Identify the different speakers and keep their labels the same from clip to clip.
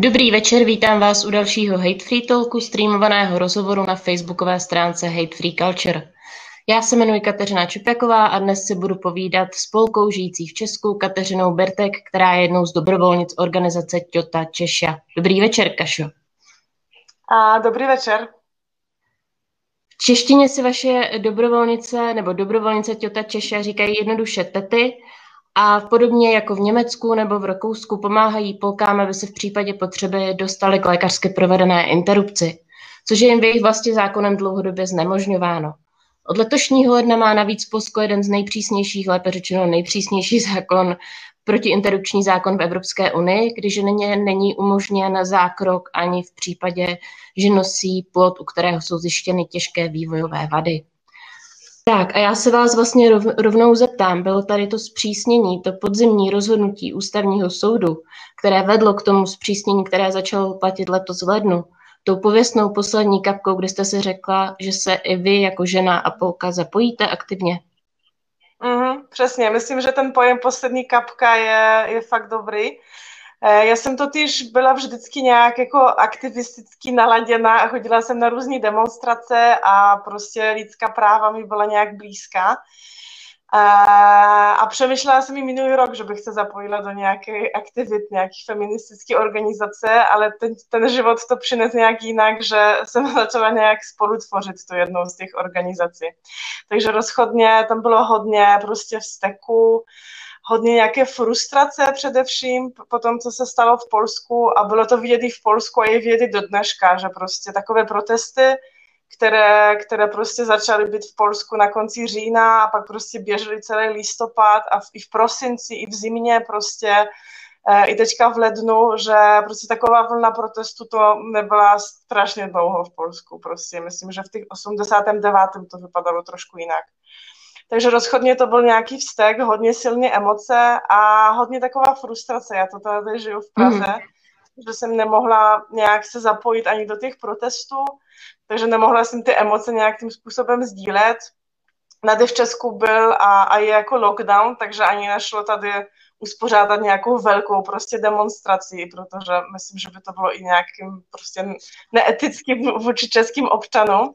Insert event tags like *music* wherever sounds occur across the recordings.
Speaker 1: Dobrý večer, vítám vás u dalšího Hate Free Talku, streamovaného rozhovoru na facebookové stránce Hate Free Culture. Já se jmenuji Kateřina Čupeková a dnes si budu povídat s Polkou žijící v Česku Kateřinou Bertek, která je jednou z dobrovolnic organizace Těta Češa. Dobrý večer, Kašo.
Speaker 2: A dobrý večer.
Speaker 1: V češtině si vaše dobrovolnice nebo dobrovolnice Těta Češa říkají jednoduše tety a podobně jako v Německu nebo v Rakousku pomáhají Polkám, aby se v případě potřeby dostali k lékařsky provedené interrupci, což je jim v jejich vlasti zákonem dlouhodobě znemožňováno. Od letošního ledna má navíc Polsko jeden z nejpřísnějších, lépe řečeno nejpřísnější *laughs* zákon protiinterrupční zákon v Evropské unii, když není, není umožněn zákrok ani v případě, že nosí plot, u kterého jsou zjištěny těžké vývojové vady. Tak a já se vás vlastně rov, rovnou zeptám, bylo tady to zpřísnění, to podzimní rozhodnutí ústavního soudu, které vedlo k tomu zpřísnění, které začalo platit letos v lednu, tou pověstnou poslední kapkou, kde jste si řekla, že se i vy jako žena a polka zapojíte aktivně?
Speaker 2: Mm, přesně, myslím, že ten pojem poslední kapka je, je fakt dobrý. Eh, já jsem totiž byla vždycky nějak jako aktivisticky naladěná a chodila jsem na různé demonstrace a prostě lidská práva mi byla nějak blízká. A přemýšlela jsem i minulý rok, že bych se zapojila do nějaké aktivit, nějaké feministické organizace, ale ten, ten život to přines nějak jinak, že jsem *laughs* začala nějak spolutvořit tu jednou z těch organizací. Takže rozchodně tam bylo hodně prostě vzteku, hodně nějaké frustrace především po tom, co se stalo v Polsku a bylo to vidět i v Polsku a je vidět do dneška, že prostě takové protesty, které, které prostě začaly být v Polsku na konci října a pak prostě běžely celý listopad a v, i v prosinci, i v zimě prostě e, i teďka v lednu, že prostě taková vlna protestu to nebyla strašně dlouho v Polsku prostě. Myslím, že v těch 89. to vypadalo trošku jinak. Takže rozhodně to byl nějaký vztek, hodně silné emoce a hodně taková frustrace. Já to tady žiju v Praze, mm. že jsem nemohla nějak se zapojit ani do těch protestů, takže nemohla jsem ty emoce nějak tím způsobem sdílet. Nade v Česku byl a, a je jako lockdown, takže ani nešlo tady uspořádat nějakou velkou prostě demonstraci, protože myslím, že by to bylo i nějakým prostě neetickým vůči českým občanům.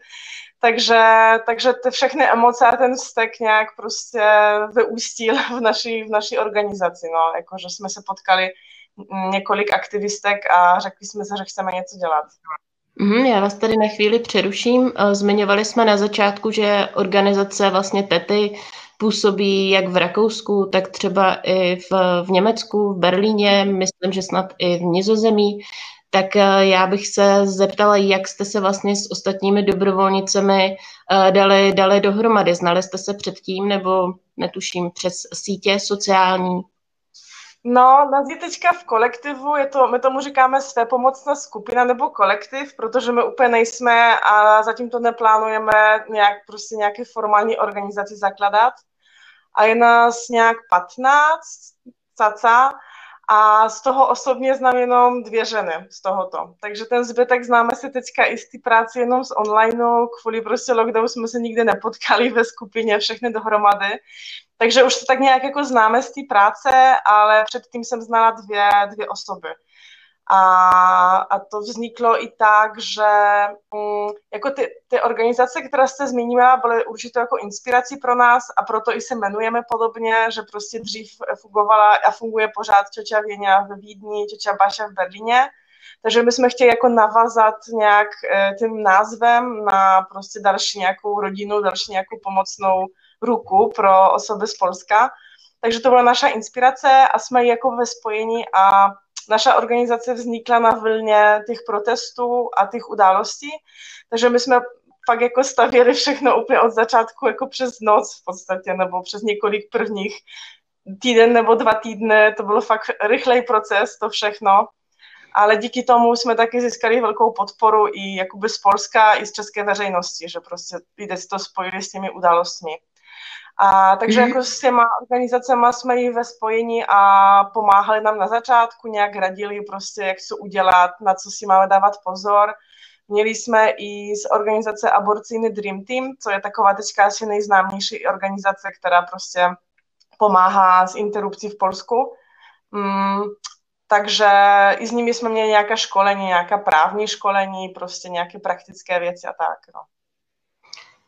Speaker 2: Takže, takže ty všechny emoce a ten vztek nějak prostě vyústil v naší, v naší organizaci, no, jako, že jsme se potkali několik aktivistek a řekli jsme se, že chceme něco dělat.
Speaker 1: Mm, já vás tady na chvíli přeruším. Eh, zmiňovali jsme na začátku, že organizace vlastně TETY působí jak v Rakousku, tak třeba i v, v Německu, v Berlíně, myslím, že snad i v Nizozemí. Tak eh, já bych se zeptala, jak jste se vlastně s ostatními dobrovolnicemi eh, dali, dali dohromady. Znali jste se předtím nebo netuším přes sítě sociální?
Speaker 2: No, nás je teďka v kolektivu, je to, my tomu říkáme své pomocná skupina nebo kolektiv, protože my úplně nejsme a zatím to neplánujeme nějak prostě nějaké formální organizaci zakladat. A je nás nějak 15, caca, a z toho osobně znám jenom dvě ženy z tohoto. Takže ten zbytek známe si teďka i z té práce jenom z online, kvůli prostě lockdownu jsme se nikdy nepotkali ve skupině, všechny dohromady. Takže už se tak nějak jako známe z té práce, ale předtím jsem znala dvě, dvě osoby. A, a to vzniklo i tak, že um, jako ty, ty organizace, které jste zmínila, byly určitě jako inspirací pro nás a proto i se jmenujeme podobně, že prostě dřív fungovala a funguje pořád Čoča Věňa ve Vídni, Čoča Baša v Berlíně. Takže my jsme chtěli jako navazat nějak e, tím názvem na prostě další nějakou rodinu, další nějakou pomocnou ruku pro osoby z Polska. Takže to byla naša inspirace a jsme jako ve spojení a naša organizace vznikla na vlně těch protestů a těch událostí, takže my jsme fakt jako stavěli všechno úplně od začátku jako přes noc v podstatě, nebo přes několik prvních týden nebo dva týdny, to bylo fakt rychlej proces, to všechno. Ale díky tomu jsme taky získali velkou podporu i jakoby z Polska, i z české veřejnosti, že prostě lidé to spojili s těmi událostmi. A, takže mm-hmm. jako s těma organizacemi jsme i ve spojení a pomáhali nám na začátku, nějak radili prostě, jak co udělat, na co si máme dávat pozor. Měli jsme i z organizace Aborcíny Dream Team, co je taková teďka asi nejznámější organizace, která prostě pomáhá s interrupcí v Polsku. Mm, takže i s nimi jsme měli nějaké školení, nějaká právní školení, prostě nějaké praktické věci a tak. No.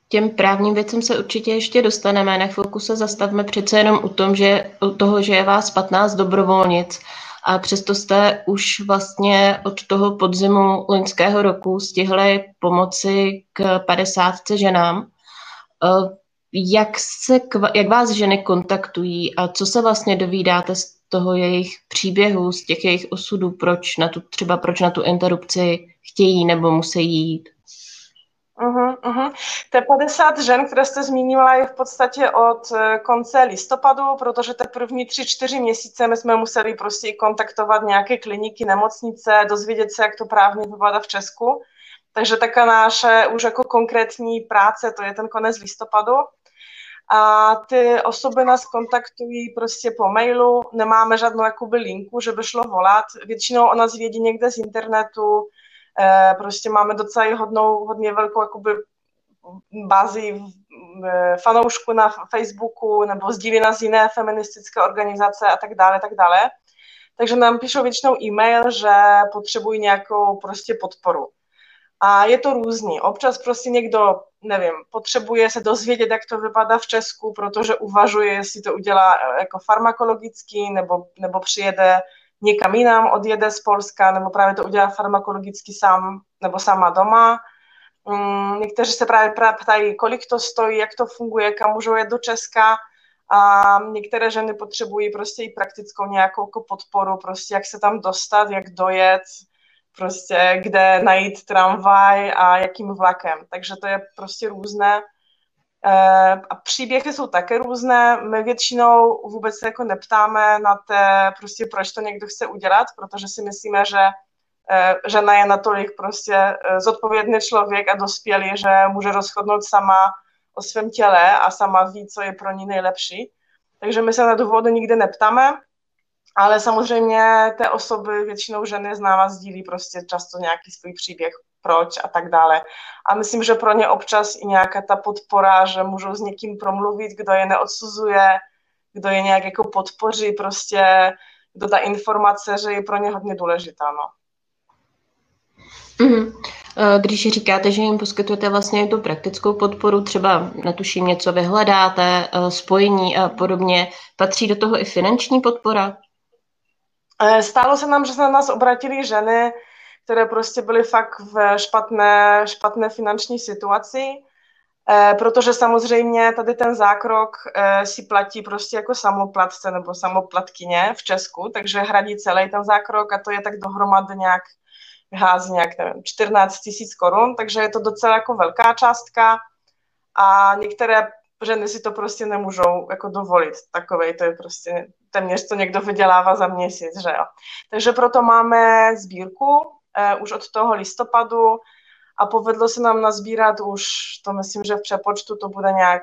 Speaker 1: Těm právním věcem se určitě ještě dostaneme. Na chvilku se zastavme přece jenom u, tom, že, u toho, že je vás 15 dobrovolnic a přesto jste už vlastně od toho podzimu loňského roku stihli pomoci k 50 ženám. Eh, jak, se, jak vás ženy kontaktují a co se vlastně dovídáte z toho jejich příběhu, z těch jejich osudů, proč na tu, třeba proč na tu interrupci chtějí nebo musí jít?
Speaker 2: Uh-huh, uh-huh. Te 50 žen, které jste zmínila, je v podstatě od eh, konce listopadu, protože te první 3-4 měsíce my jsme museli prostě kontaktovat nějaké kliniky, nemocnice, dozvědět se, jak to právně vypadá v Česku. Takže taká naše už jako konkrétní práce, to je ten konec listopadu. A ty osoby nás kontaktují prostě po mailu, nemáme žádnou jakoby linku, že by šlo volat. Většinou o nás vědí někde z internetu, prostě máme docela hodnou, hodně velkou jakoby bázi eh, fanoušku na Facebooku nebo sdílí nás jiné feministické organizace a tak dále, tak dále. Takže nám píšou většinou e-mail, že potřebují nějakou prostě podporu. A je to různý. Občas prostě někdo, nevím, potřebuje se dozvědět, jak to vypadá v Česku, protože uvažuje, jestli to udělá eh, jako farmakologický, nebo, nebo přijede někam jinam, odjede z Polska, nebo právě to udělá farmakologicky sám, nebo sama doma. Um, někteří se právě ptají, kolik to stojí, jak to funguje, kam můžou jet do Česka. A některé ženy potřebují prostě i praktickou nějakou podporu, prostě jak se tam dostat, jak dojet, prostě kde najít tramvaj a jakým vlakem. Takže to je prostě různé. Eh, a příběhy jsou také různé. My většinou vůbec se jako neptáme na té, prostě proč to někdo chce udělat, protože si myslíme, že eh, žena je natolik prostě eh, zodpovědný člověk a dospělý, že může rozhodnout sama o svém těle a sama ví, co je pro ní nejlepší. Takže my se na důvody nikdy neptáme, ale samozřejmě té osoby, většinou ženy z náma sdílí prostě často nějaký svůj příběh proč a tak dále. A myslím, že pro ně občas i nějaká ta podpora, že můžou s někým promluvit, kdo je neodsuzuje, kdo je nějak jako podpoří, prostě kdo ta informace, že je pro ně hodně důležitá. No.
Speaker 1: Mm-hmm. Když říkáte, že jim poskytujete vlastně tu praktickou podporu, třeba natuším něco vyhledáte, eh, spojení a podobně, patří do toho i finanční podpora?
Speaker 2: Eh, Stálo se nám, že se na nás obratili ženy, které prostě byly fakt v špatné, špatné finanční situaci, eh, protože samozřejmě tady ten zákrok eh, si platí prostě jako samoplatce nebo samoplatkyně v Česku, takže hradí celý ten zákrok a to je tak dohromady nějak hází nějak, nevím, 14 tisíc korun, takže je to docela jako velká částka a některé ženy si to prostě nemůžou jako dovolit. Takovej to je prostě téměř to někdo vydělává za měsíc, že jo. Takže proto máme sbírku, už od toho listopadu a povedlo se nám nazbírat už, to myslím, že v přepočtu to bude nějak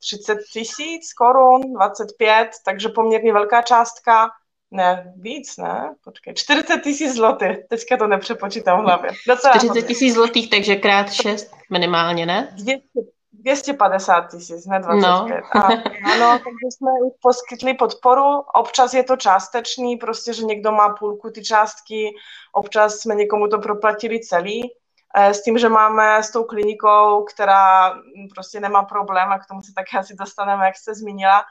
Speaker 2: 30 tisíc korun, 25, takže poměrně velká částka. Ne, víc, ne? Počkej, 40 tisíc zloty. Teďka to nepřepočítám v hlavě.
Speaker 1: Docela 40 tisíc zlotých, takže krát 6 minimálně, ne?
Speaker 2: 200, 250 tisíc, ne 25. No. A, *laughs* ano, takže jsme poskytli podporu. Občas je to částečný, prostě, že někdo má půlku ty částky, občas jsme někomu to proplatili celý. Eh, s tím, že máme s tou klinikou, která prostě nemá problém, a k tomu se také asi dostaneme, jak jste zmínila,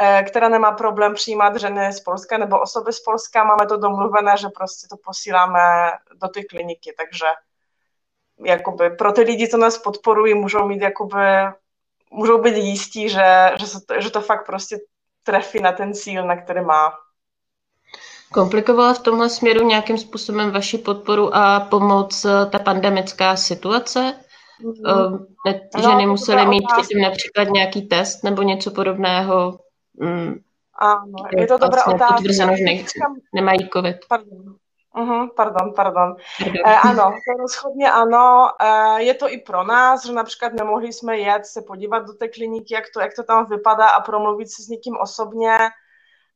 Speaker 2: eh, která nemá problém přijímat ženy z Polska nebo osoby z Polska. Máme to domluvené, že prostě to posíláme do té kliniky, takže jakoby pro ty lidi, co nás podporují, můžou mít jakoby, můžou být jistí, že, že, se to, že to fakt prostě trefí na ten cíl, na který má.
Speaker 1: Komplikovala v tomhle směru nějakým způsobem vaši podporu a pomoc eh, ta pandemická situace? Mm. Ne, ženy no, musely mít předtím například nějaký test nebo něco podobného?
Speaker 2: Mm. Ano, je to dobrá vlastně otázka. Potvrzeno, že
Speaker 1: nemají covid.
Speaker 2: Pardon. Uh-huh, pardon, pardon. E, ano, to rozhodně ano. E, je to i pro nás, že například nemohli jsme jet se podívat do té kliniky, jak to, jak to tam vypadá a promluvit se s někým osobně.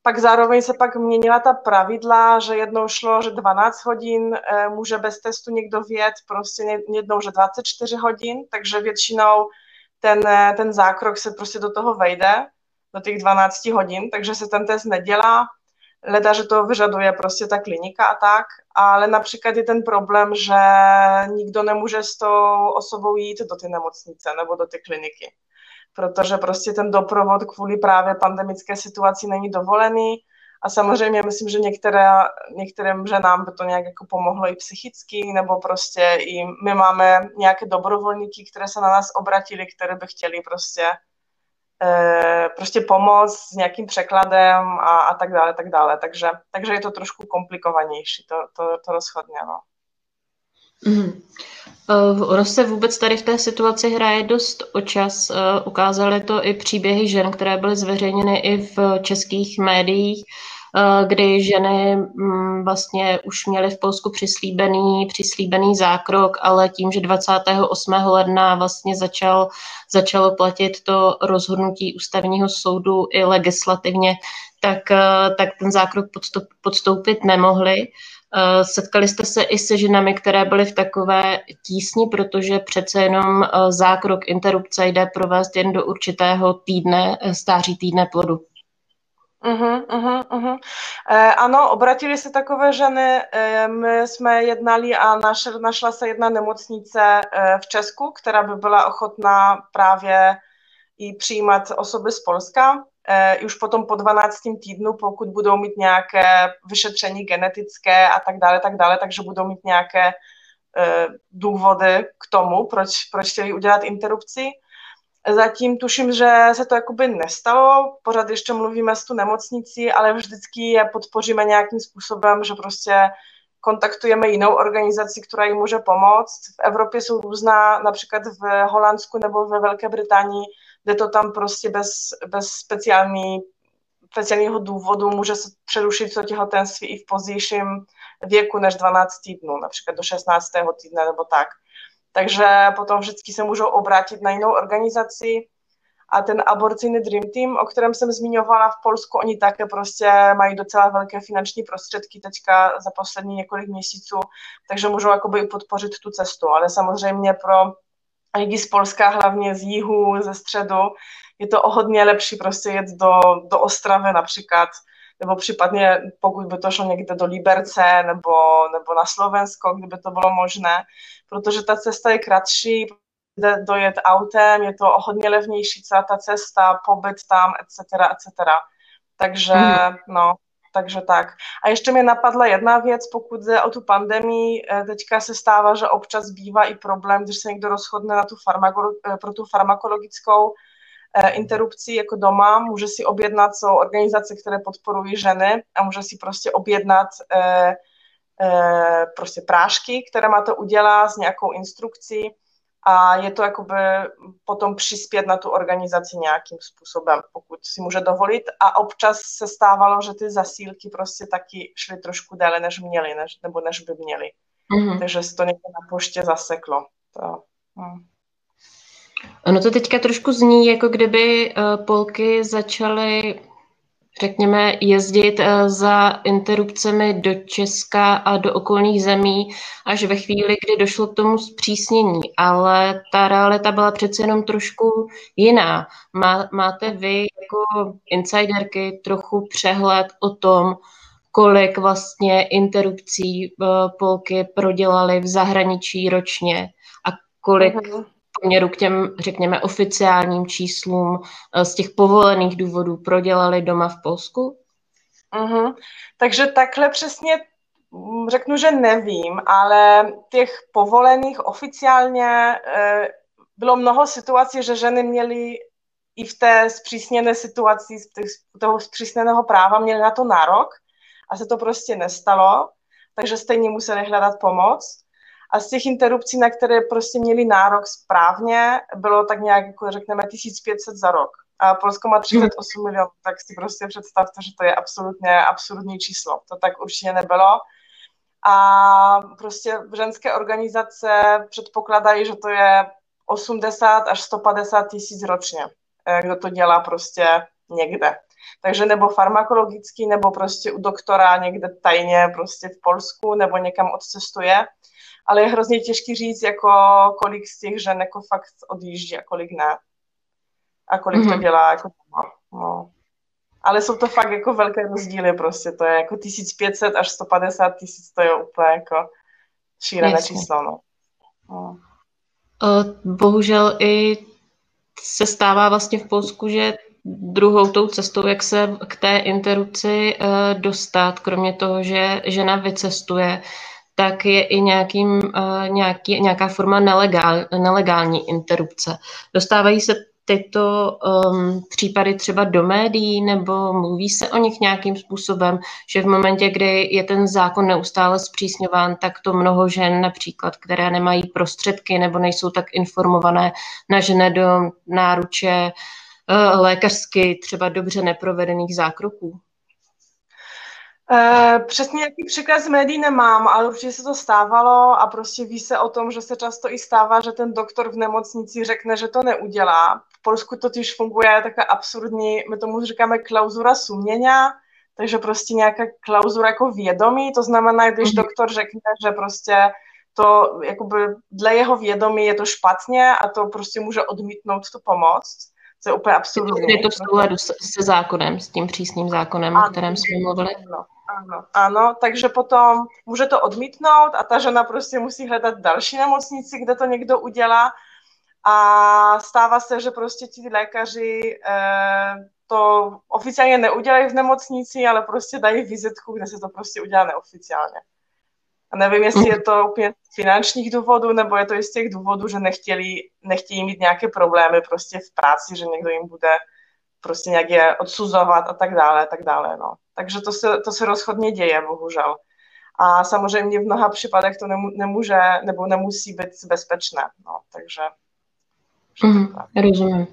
Speaker 2: Pak zároveň se pak měnila ta pravidla, že jednou šlo, že 12 hodin e, může bez testu někdo vědět, prostě jednou, že 24 hodin, takže většinou ten, ten zákrok se prostě do toho vejde, do těch 12 hodin, takže se ten test nedělá leda, že to vyžaduje prostě ta klinika a tak, ale například je ten problém, že nikdo nemůže s tou osobou jít do té nemocnice nebo do té kliniky, protože prostě ten doprovod kvůli právě pandemické situaci není dovolený a samozřejmě myslím, že některé, některým ženám by to nějak jako pomohlo i psychicky, nebo prostě i my máme nějaké dobrovolníky, které se na nás obratili, které by chtěli prostě prostě pomoct s nějakým překladem a, a tak dále, tak dále. Takže, takže je to trošku komplikovanější, to, to, to rozhodně, no.
Speaker 1: Mm. Ono se vůbec tady v té situaci hraje dost o čas. Uh, ukázaly to i příběhy žen, které byly zveřejněny i v českých médiích, kdy ženy um, vlastně už měly v Polsku přislíbený, přislíbený zákrok, ale tím, že 28. ledna vlastně začal, začalo platit to rozhodnutí ústavního soudu i legislativně, tak, uh, tak ten zákrok podstoupit nemohli. Eh, setkali jste se i se ženami, které byly v takové tísni, protože přece jenom eh, zákrok interrupce jde provést jen do určitého týdne, eh, stáří týdne plodu.
Speaker 2: E, ano, obratili se takové ženy. E, my jsme jednali a naš, našla se jedna nemocnice e, v Česku, která by byla ochotná právě i přijímat osoby z Polska už potom po 12. týdnu, pokud budou mít nějaké vyšetření genetické a tak dále, tak dále, takže budou mít nějaké eh, důvody k tomu, proč, proč chtěli udělat interrupci. Zatím tuším, že se to jakoby nestalo, pořád ještě mluvíme s tu nemocnicí, ale vždycky je podpoříme nějakým způsobem, že prostě kontaktujeme jinou organizaci, která jim může pomoct. V Evropě jsou různá, například v Holandsku nebo ve Velké Británii kde to tam prostě bez, bez speciální, speciálního důvodu může se přerušit to těhotenství i v pozdějším věku než 12 týdnů, například do 16. týdne nebo tak. Takže potom vždycky se můžou obrátit na jinou organizaci. A ten aborcijný Dream Team, o kterém jsem zmiňovala v Polsku, oni také prostě mají docela velké finanční prostředky teďka za poslední několik měsíců, takže můžou jakoby podpořit tu cestu, ale samozřejmě pro lidi z Polska, hlavně z jihu, ze středu, je to o hodně lepší prostě jet do, do Ostravy například, nebo případně pokud by to šlo někde do Liberce nebo, nebo na Slovensko, kdyby to bylo možné, protože ta cesta je kratší, jde dojet autem, je to hodně levnější celá ta cesta, pobyt tam, etc., etc. Takže, mm. no, takže tak. A ještě mi napadla jedna věc, pokud jde o tu pandemii, eh, teďka se stává, že občas bývá i problém, když se někdo rozhodne na tu farmakolo- eh, pro tu farmakologickou eh, interrupci jako doma, může si objednat, jsou organizace, které podporují ženy a může si prostě objednat eh, eh, prostě prášky, které má to udělat s nějakou instrukcí a je to jakoby potom přispět na tu organizaci nějakým způsobem, pokud si může dovolit. A občas se stávalo, že ty zasílky prostě taky šly trošku déle, než měly, než, nebo než by měly. Mm-hmm. Takže se to někde na poště zaseklo. To, hm.
Speaker 1: Ono to teďka trošku zní, jako kdyby uh, Polky začaly řekněme, jezdit eh, za interrupcemi do Česka a do okolních zemí až ve chvíli, kdy došlo k tomu zpřísnění. Ale ta realita byla přece jenom trošku jiná. Má, máte vy jako insiderky trochu přehled o tom, kolik vlastně interrupcí eh, Polky prodělali v zahraničí ročně a kolik uh-huh poměru k těm, řekněme, oficiálním číslům eh, z těch povolených důvodů prodělali doma v Polsku?
Speaker 2: Uh-huh. Takže takhle přesně mm, řeknu, že nevím, ale těch povolených oficiálně e, bylo mnoho situací, že ženy měly i v té zpřísněné situaci, z toho zpřísněného práva měly na to nárok a se to prostě nestalo, takže stejně museli hledat pomoc. A z těch interrupcí, na které prostě měli nárok správně, bylo tak nějak, jako řekneme, 1500 za rok. A Polsko má 38 mm. milionů, tak si prostě představte, že to je absolutně absurdní číslo. To tak určitě nebylo. A prostě ženské organizace předpokládají, že to je 80 až 150 tisíc ročně, eh, kdo to dělá prostě někde. Takže nebo farmakologický, nebo prostě u doktora někde tajně prostě v Polsku, nebo někam odcestuje ale je hrozně těžký říct, jako kolik z těch žen jako fakt odjíždí a kolik ne. A kolik mm-hmm. to mhm. dělá jako doma. No. ale jsou to fakt jako velké rozdíly prostě, to je jako 1500 až 150 tisíc, to je úplně jako šílené číslo, no. no.
Speaker 1: Bohužel i se stává vlastně v Polsku, že druhou tou cestou, jak se k té interrupci uh, dostat, kromě toho, že žena vycestuje, tak je i nějakým, uh, nějaký, nějaká forma nelegál, nelegální interrupce. Dostávají se tyto um, případy třeba do médií, nebo mluví se o nich nějakým způsobem, že v momentě, kdy je ten zákon neustále zpřísňován, tak to mnoho žen například, které nemají prostředky nebo nejsou tak informované, nažene do náruče uh, lékařsky třeba dobře neprovedených zákroků?
Speaker 2: Uh, přesně jaký příklad z médií nemám, ale určitě se to stávalo a prostě ví se o tom, že se často i stává, že ten doktor v nemocnici řekne, že to neudělá. V Polsku totiž funguje taková absurdní, my tomu říkáme klauzura suměňa, takže prostě nějaká klauzura jako vědomí, to znamená, když mm. doktor řekne, že prostě to jakoby dle jeho vědomí je to špatně a to prostě může odmítnout tu pomoc, to je úplně absurdní.
Speaker 1: Je to v souladu se zákonem, s tím přísným zákonem, ano, o kterém jsme mluvili?
Speaker 2: Ano, ano, ano, takže potom může to odmítnout a ta žena prostě musí hledat další nemocnici, kde to někdo udělá a stává se, že prostě ti lékaři eh, to oficiálně neudělají v nemocnici, ale prostě dají vizitku, kde se to prostě udělá neoficiálně. A nevím, jestli je to úplně z finančních důvodů, nebo je to i z těch důvodů, že nechtěli, nechtějí mít nějaké problémy prostě v práci, že někdo jim bude prostě nějak je odsuzovat a tak dále, a tak dále, no. Takže to se, to se rozhodně děje, bohužel. A samozřejmě v mnoha případech to nemůže nebo nemusí být bezpečné, no, takže...
Speaker 1: Mm, rozumím.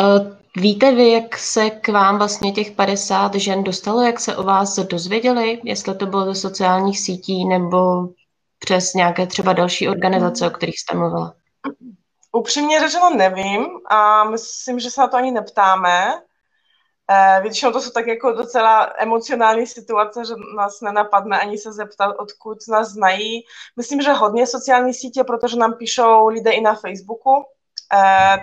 Speaker 1: Uh, víte vy, jak se k vám vlastně těch 50 žen dostalo, jak se o vás dozvěděli, jestli to bylo ze sociálních sítí nebo přes nějaké třeba další organizace, o kterých jste mluvila?
Speaker 2: Upřímně řečeno nevím a myslím, že se na to ani neptáme. Eh, většinou to jsou tak jako docela emocionální situace, že nás nenapadne ani se zeptat, odkud nás znají. Myslím, že hodně sociální sítě, protože nám píšou lidé i na Facebooku, eh,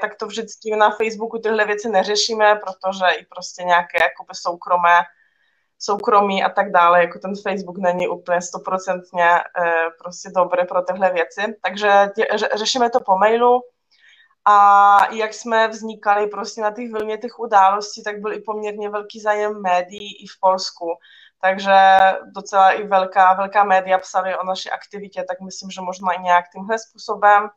Speaker 2: tak to vždycky na Facebooku tyhle věci neřešíme, protože i prostě nějaké jakoby soukromé soukromí a tak dále, jako ten Facebook není úplně stoprocentně eh, prostě dobrý pro tyhle věci. Takže řešíme to po mailu, a jak jsme vznikali prostě na těch vlně těch událostí, tak byl i poměrně velký zájem médií i v Polsku. Takže docela i velká, velká média psali o naší aktivitě, tak myslím, že možná i nějak tímhle způsobem.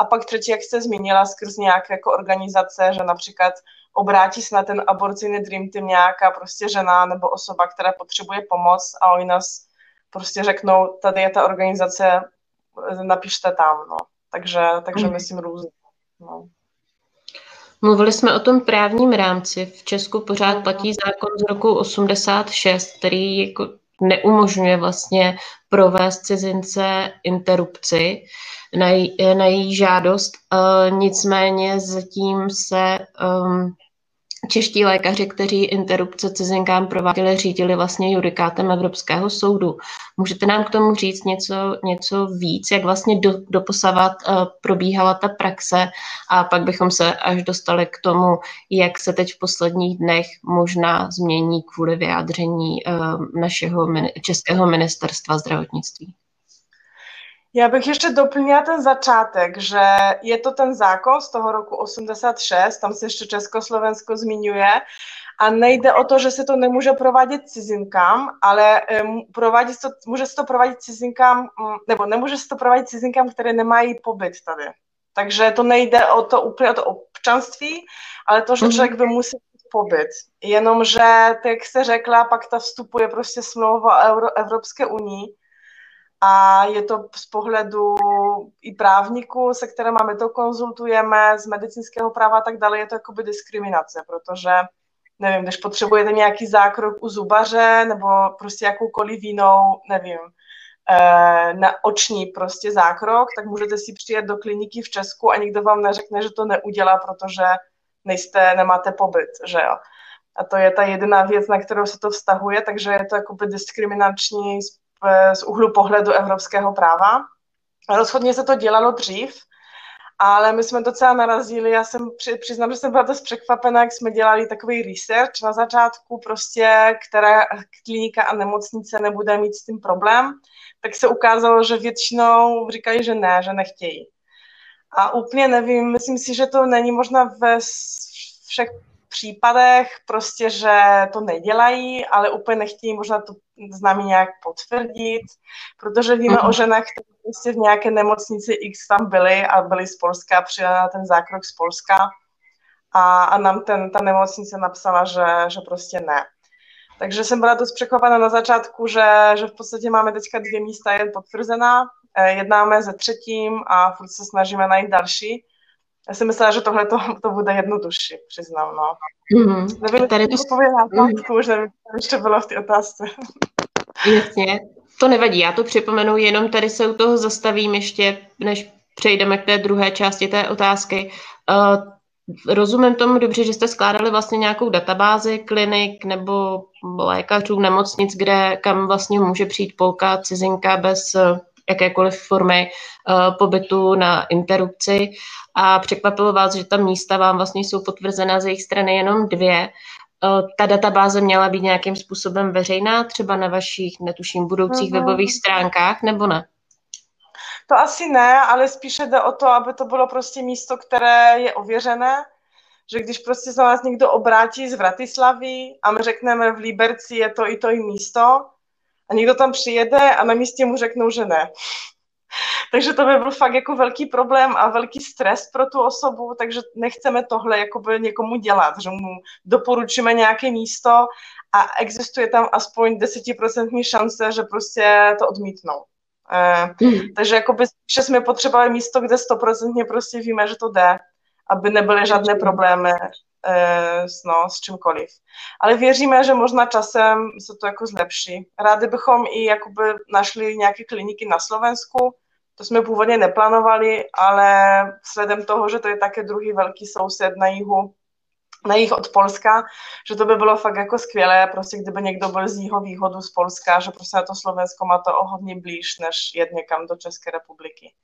Speaker 2: A pak třetí, jak jste zmínila, skrz nějaké jako organizace, že například obrátí se na ten aborcijný Dream Team nějaká prostě žena nebo osoba, která potřebuje pomoc a oni nás prostě řeknou, tady je ta organizace, napište tam, no. Takže, takže mm. myslím různě. No.
Speaker 1: Mluvili jsme o tom právním rámci. V Česku pořád no. platí zákon z roku 86, který jako neumožňuje vlastně provést cizince interrupci na, na její žádost. Uh, nicméně zatím se um, Čeští lékaři, kteří interrupce cizinkám prováděli, řídili vlastně judikátem Evropského soudu. Můžete nám k tomu říct něco, něco víc, jak vlastně do, doposavat uh, probíhala ta praxe a pak bychom se až dostali k tomu, jak se teď v posledních dnech možná změní kvůli vyjádření uh, našeho Českého ministerstva zdravotnictví.
Speaker 2: Já bych ještě doplnila ten začátek, že je to ten zákon z toho roku 86, tam se ještě Československo zmiňuje, a nejde o to, že se to nemůže provádět cizinkám, ale provádí to, může se to provádět cizinkám, mm, nebo nemůže se to provádět cizinkám, které nemají pobyt tady. Takže to nejde o to úplně o to občanství, ale to, že mhm. člověk by musel pobyt. Jenomže, tak jak se řekla, pak ta vstupuje prostě smlouva o Evropské unii, a je to z pohledu i právníků, se kterými my to konzultujeme, z medicínského práva a tak dále, je to jakoby diskriminace, protože nevím, když potřebujete nějaký zákrok u zubaře nebo prostě jakoukoliv jinou, nevím, eh, na oční prostě zákrok, tak můžete si přijet do kliniky v Česku a nikdo vám neřekne, že to neudělá, protože nejste, nemáte pobyt, že jo. A to je ta jediná věc, na kterou se to vztahuje, takže je to jakoby diskriminační z úhlu pohledu evropského práva. Rozhodně se to dělalo dřív ale my jsme docela narazili, já jsem při, přiznám, že jsem byla dost překvapená, jak jsme dělali takový research na začátku, prostě, která klinika a nemocnice nebude mít s tím problém, tak se ukázalo, že většinou říkají, že ne, že nechtějí. A úplně nevím, myslím si, že to není možná ve všech případech, prostě, že to nedělají, ale úplně nechtějí možná to s námi nějak potvrdit, protože víme mm-hmm. o ženách, které prostě v nějaké nemocnici X tam byly a byly z Polska, přijeli na ten zákrok z Polska a, a nám ten, ta nemocnice napsala, že, že prostě ne. Takže jsem byla dost překvapená na začátku, že, že v podstatě máme teďka dvě místa jen potvrzená, eh, jednáme se třetím a furt se snažíme najít další. Já si myslela, že tohle to, to bude jednodušší, přiznám, no. Mm-hmm. Nevím, tady to odpověděla mm-hmm. už nevím, co ještě bylo v té otázce.
Speaker 1: Jasně, to nevadí, já to připomenu, jenom tady se u toho zastavím ještě, než přejdeme k té druhé části té otázky. Uh, rozumím tomu dobře, že jste skládali vlastně nějakou databázi klinik nebo lékařů, nemocnic, kde kam vlastně může přijít polka, cizinka bez jakékoliv formy uh, pobytu na interrupci a překvapilo vás, že ta místa vám vlastně jsou potvrzená z jejich strany jenom dvě. Uh, ta databáze měla být nějakým způsobem veřejná, třeba na vašich, netuším, budoucích uh-huh. webových stránkách, nebo ne?
Speaker 2: To asi ne, ale spíše jde o to, aby to bylo prostě místo, které je ověřené, že když prostě se nás někdo obrátí z Vratislavy a my řekneme v Liberci je to i to i místo a někdo tam přijede a na místě mu řeknou, že ne. takže to by byl fakt jako velký problém a velký stres pro tu osobu, takže nechceme tohle jakoby někomu dělat, že mu doporučíme nějaké místo a existuje tam aspoň desetiprocentní šance, že prostě to odmítnou. Mm. Takže jakoby že jsme potřebovali místo, kde stoprocentně prostě víme, že to jde, aby nebyly žádné problémy eh, no, s čímkoliv. Ale věříme, že možná časem se to jako zlepší. Rádi bychom i jakoby našli nějaké kliniky na Slovensku, to jsme původně neplánovali, ale vzhledem toho, že to je také druhý velký soused na jihu, na jich od Polska, že to by bylo fakt jako skvělé, prostě kdyby někdo byl z jeho východu z Polska, že prostě na to Slovensko má to o hodně blíž, než jet někam do České republiky.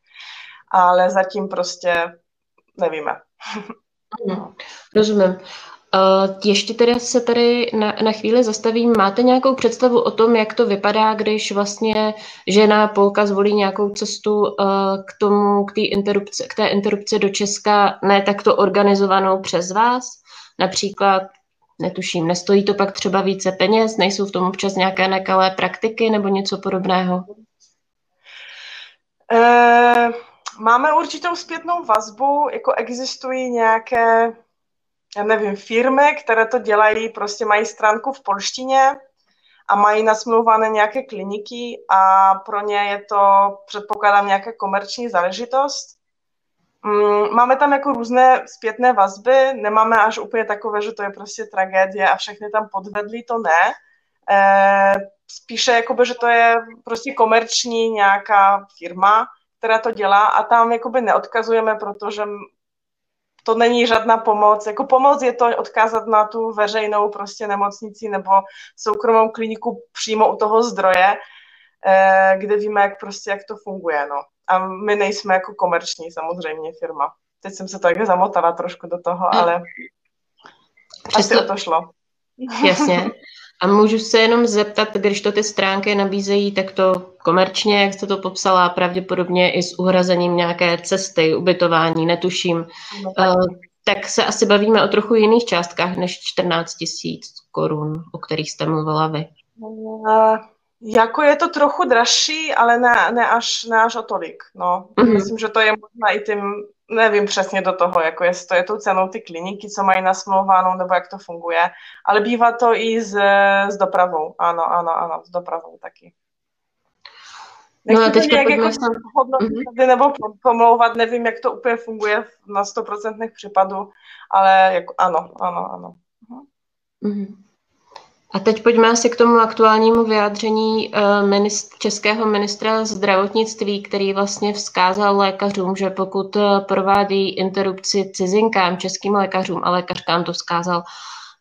Speaker 2: Ale zatím prostě nevíme. *laughs*
Speaker 1: Rozumím. Uh, ještě teda se tady na, na chvíli zastavím. Máte nějakou představu o tom, jak to vypadá, když vlastně žena Polka zvolí nějakou cestu uh, k tomu, k té interrupci, k té interrupci do Česka, ne takto organizovanou přes vás? Například, netuším, nestojí to pak třeba více peněz, nejsou v tom občas nějaké nekalé praktiky nebo něco podobného?
Speaker 2: Uh, máme určitou zpětnou vazbu, jako existují nějaké já nevím, firmy, které to dělají, prostě mají stránku v polštině a mají nasmluvané nějaké kliniky a pro ně je to, předpokládám, nějaká komerční záležitost. Mm, máme tam jako různé zpětné vazby, nemáme až úplně takové, že to je prostě tragédie a všechny tam podvedli, to ne. E, spíše jakoby, že to je prostě komerční nějaká firma, která to dělá a tam jakoby neodkazujeme, protože to není žádná pomoc. Jako pomoc je to odkázat na tu veřejnou prostě nemocnici nebo soukromou kliniku přímo u toho zdroje, eh, kde víme, jak prostě, jak to funguje, no. A my nejsme jako komerční samozřejmě firma. Teď jsem se tak zamotala trošku do toho, ale Přesto... asi to šlo.
Speaker 1: Jasně. *laughs* A můžu se jenom zeptat, když to ty stránky nabízejí, tak to komerčně, jak jste to popsala, pravděpodobně i s uhrazením nějaké cesty, ubytování, netuším, no, tak. Uh, tak se asi bavíme o trochu jiných částkách než 14 tisíc korun, o kterých jste mluvila vy.
Speaker 2: Uh, jako je to trochu dražší, ale ne, ne, až, ne až o tolik. No. Mm-hmm. Myslím, že to je možná i tím nevím přesně do toho, jako jestli to je tou cenou ty kliniky, co mají nasmlouvánou, nebo jak to funguje, ale bývá to i s, s dopravou, ano, ano, ano, s dopravou taky. Nechci no teďka nějak jako mm-hmm. nebo pomlouvat, nevím, jak to úplně funguje na 100% případů, ale jako, ano, ano, ano.
Speaker 1: Mm-hmm. A teď pojďme asi k tomu aktuálnímu vyjádření eh, minist- českého ministra zdravotnictví, který vlastně vzkázal lékařům, že pokud eh, provádějí interrupci cizinkám, českým lékařům a lékařkám to vzkázal,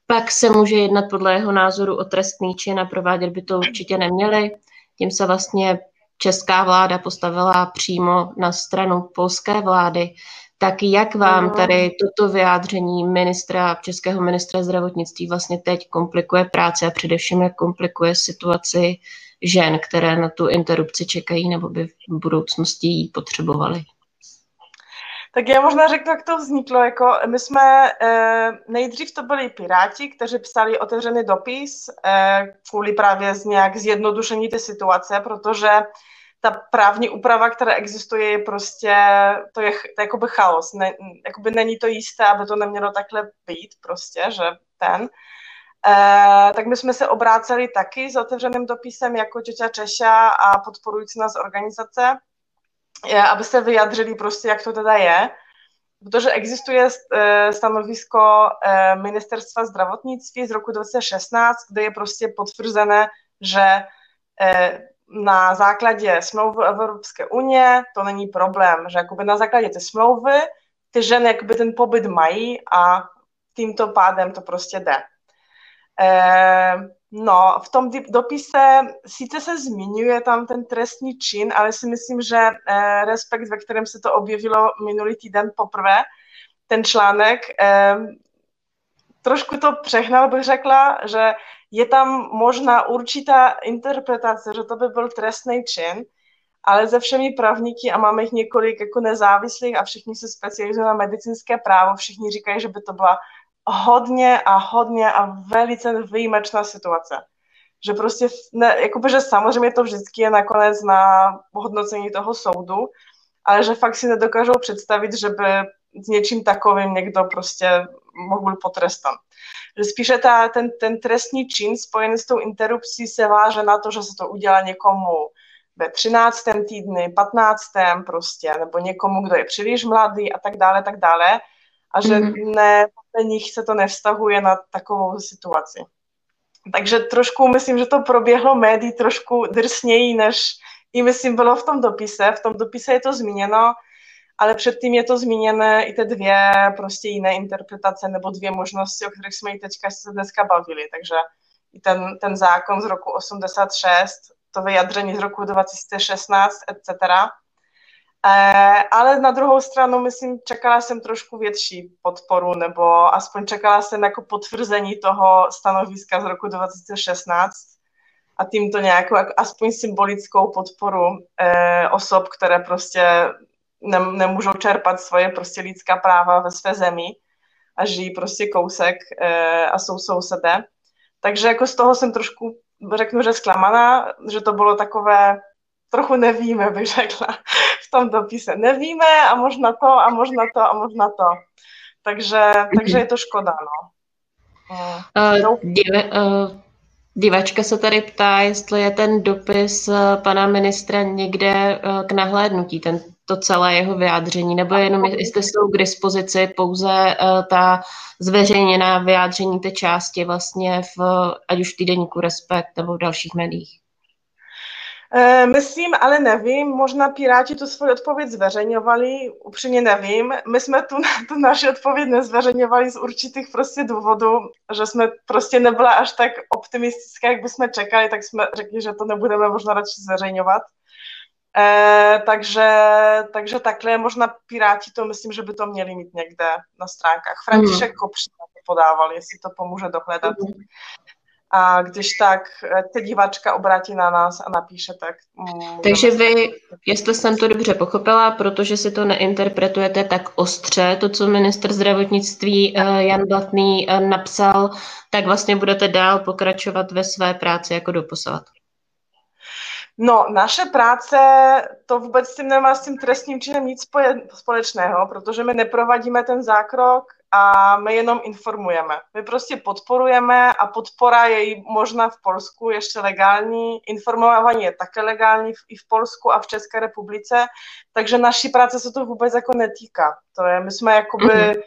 Speaker 1: pak se může jednat podle jeho názoru o trestný čin a provádět by to určitě neměli. Tím se vlastně česká vláda postavila přímo na stranu polské vlády. Tak jak vám tady toto vyjádření ministra, českého ministra zdravotnictví vlastně teď komplikuje práci a především jak komplikuje situaci žen, které na tu interrupci čekají nebo by v budoucnosti ji potřebovali?
Speaker 2: Tak já možná řeknu, jak to vzniklo. Jako my jsme, eh, nejdřív to byli Piráti, kteří psali otevřený dopis eh, kvůli právě z nějak zjednodušení té situace, protože ta právní úprava, která existuje, je prostě, to je, to je jakoby chaos. Ne, jakoby není to jisté, aby to nemělo takhle být prostě, že ten. Eh, tak my jsme se obráceli taky s otevřeným dopisem jako Čeča Češa a podporující nás organizace aby se vyjadřili prostě, jak to teda je, protože existuje eh, stanovisko ministerstva zdravotnictví z roku 2016, kde je prostě potvrzené, že na základě smlouvy Evropské unie to není problém, že jakoby na základě té smlouvy ty ženy jakoby ten pobyt mají a tímto pádem to prostě jde. No, v tom dopise sice se zmiňuje tam ten trestní čin, ale si myslím, že eh, respekt, ve kterém se to objevilo minulý týden poprvé, ten článek, eh, trošku to přehnal, bych řekla, že je tam možná určitá interpretace, že to by byl trestný čin, ale ze všemi právníky, a máme jich několik jako nezávislých a všichni se specializují na medicínské právo, všichni říkají, že by to byla hodně a hodně a velice výjimečná situace. Že prostě, ne, jakoby, že samozřejmě to vždycky je nakonec na hodnocení toho soudu, ale že fakt si nedokážou představit, že by s něčím takovým někdo prostě mohl být potrestan. Že spíše ta, ten, ten trestní čin spojený s tou interrupcí se váže na to, že se to udělá někomu ve 13. týdny, 15. prostě, nebo někomu, kdo je příliš mladý a tak dále, tak dále a že mm-hmm. ne, podle nich se to nevztahuje na takovou situaci. Takže trošku myslím, že to proběhlo médií trošku drsněji, než i myslím bylo v tom dopise. V tom dopise je to zmíněno, ale předtím je to zmíněné i ty dvě prostě jiné interpretace nebo dvě možnosti, o kterých jsme i teďka se dneska bavili. Takže i ten, ten zákon z roku 86, to vyjadření z roku 2016, etc. Eh, ale na druhou stranu, myslím, čekala jsem trošku větší podporu, nebo aspoň čekala jsem jako potvrzení toho stanoviska z roku 2016 a tímto nějakou jako aspoň symbolickou podporu eh, osob, které prostě ne, nemůžou čerpat svoje prostě lidská práva ve své zemi a žijí prostě kousek eh, a jsou sousedé. Takže jako z toho jsem trošku, řeknu, že zklamaná, že to bylo takové, trochu nevíme, bych řekla *laughs* v tom dopise. Nevíme a možná to a možná to a možná to. Takže, takže je to škoda, no.
Speaker 1: Uh, uh, divačka se tady ptá, jestli je ten dopis pana ministra někde uh, k nahlédnutí, ten, to celé jeho vyjádření, nebo jenom jestli jsou k dispozici pouze uh, ta zveřejněná vyjádření té části vlastně v, ať už v týdeníku Respekt nebo v dalších médiích.
Speaker 2: E, myslím, ale nevím, možná Piráti tu svoji odpověď zveřejňovali, upřímně nevím. My jsme tu, tu naši odpověď nezveřejňovali z určitých prostě důvodů, že jsme prostě nebyla až tak optimistická, jak bychom čekali, tak jsme řekli, že to nebudeme možná radši zveřejňovat. E, takže, takže takhle možná Piráti to myslím, že by to měli mít někde na stránkách. František mm. Kopřina to podával, jestli to pomůže dohledat. Mm a když tak ta diváčka obrátí na nás a napíše tak.
Speaker 1: Mm, Takže vy, jestli jsem to dobře pochopila, protože si to neinterpretujete tak ostře, to, co minister zdravotnictví uh, Jan Blatný uh, napsal, tak vlastně budete dál pokračovat ve své práci jako doposavat.
Speaker 2: No, naše práce, to vůbec s tím nemá s tím trestním činem nic společného, protože my neprovadíme ten zákrok a my jenom informujeme. My prostě podporujeme a podpora je možná v Polsku ještě legální, informování je také legální i v Polsku a v České republice, takže naší práce se to vůbec jako netýká. To je, my jsme jakoby, mm-hmm.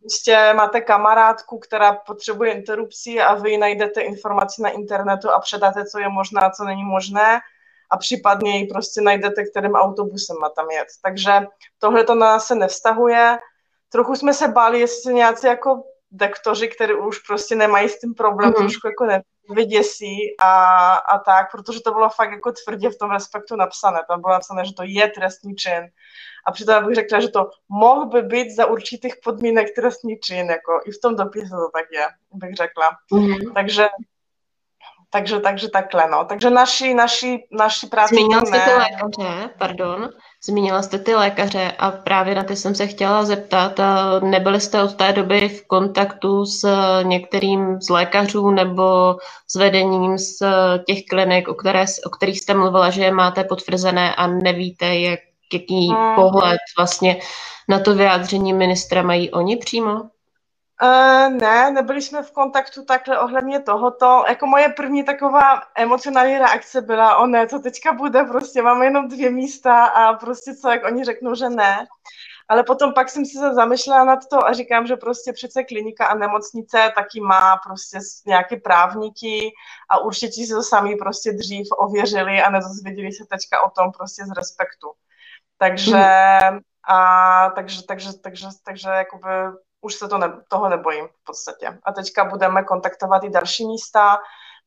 Speaker 2: prostě máte kamarádku, která potřebuje interrupci a vy najdete informaci na internetu a předáte, co je možné a co není možné a případně ji prostě najdete, kterým autobusem má tam jet. Takže tohle to na nás se nevztahuje. Trochu jsme se báli, jestli se nějací jako dektoři, kteří už prostě nemají s tím problém, mm. trošku jako ne, vyděsí a, a tak, protože to bylo fakt jako tvrdě v tom respektu napsané. Tam bylo napsané, že to je trestný čin. A přitom bych řekla, že to mohl by být za určitých podmínek trestný čin, jako i v tom dopise to tak je, bych řekla. Mm-hmm. Takže takže, takže takhle, no. Takže naši, naši, naši práci...
Speaker 1: Zmínila jste ty lékaře, pardon, zmínila jste ty lékaře a právě na ty jsem se chtěla zeptat. Nebyli jste od té doby v kontaktu s některým z lékařů nebo s vedením z těch klinik, o, které, o kterých jste mluvila, že je máte potvrzené a nevíte, jak, jaký hmm. pohled vlastně na to vyjádření ministra mají oni přímo?
Speaker 2: Uh, ne, nebyli jsme v kontaktu takhle ohledně tohoto. Jako moje první taková emocionální reakce byla, o ne, to teďka bude, prostě máme jenom dvě místa a prostě co, jak oni řeknou, že ne. Ale potom pak jsem si se zamýšlela nad to a říkám, že prostě přece klinika a nemocnice taky má prostě nějaké právníky a určitě si to sami prostě dřív ověřili a nedozvěděli se teďka o tom prostě z respektu. Takže, hmm. a, takže, takže, takže, takže jakoby už se to ne, toho nebojím v podstatě. A teďka budeme kontaktovat i další místa.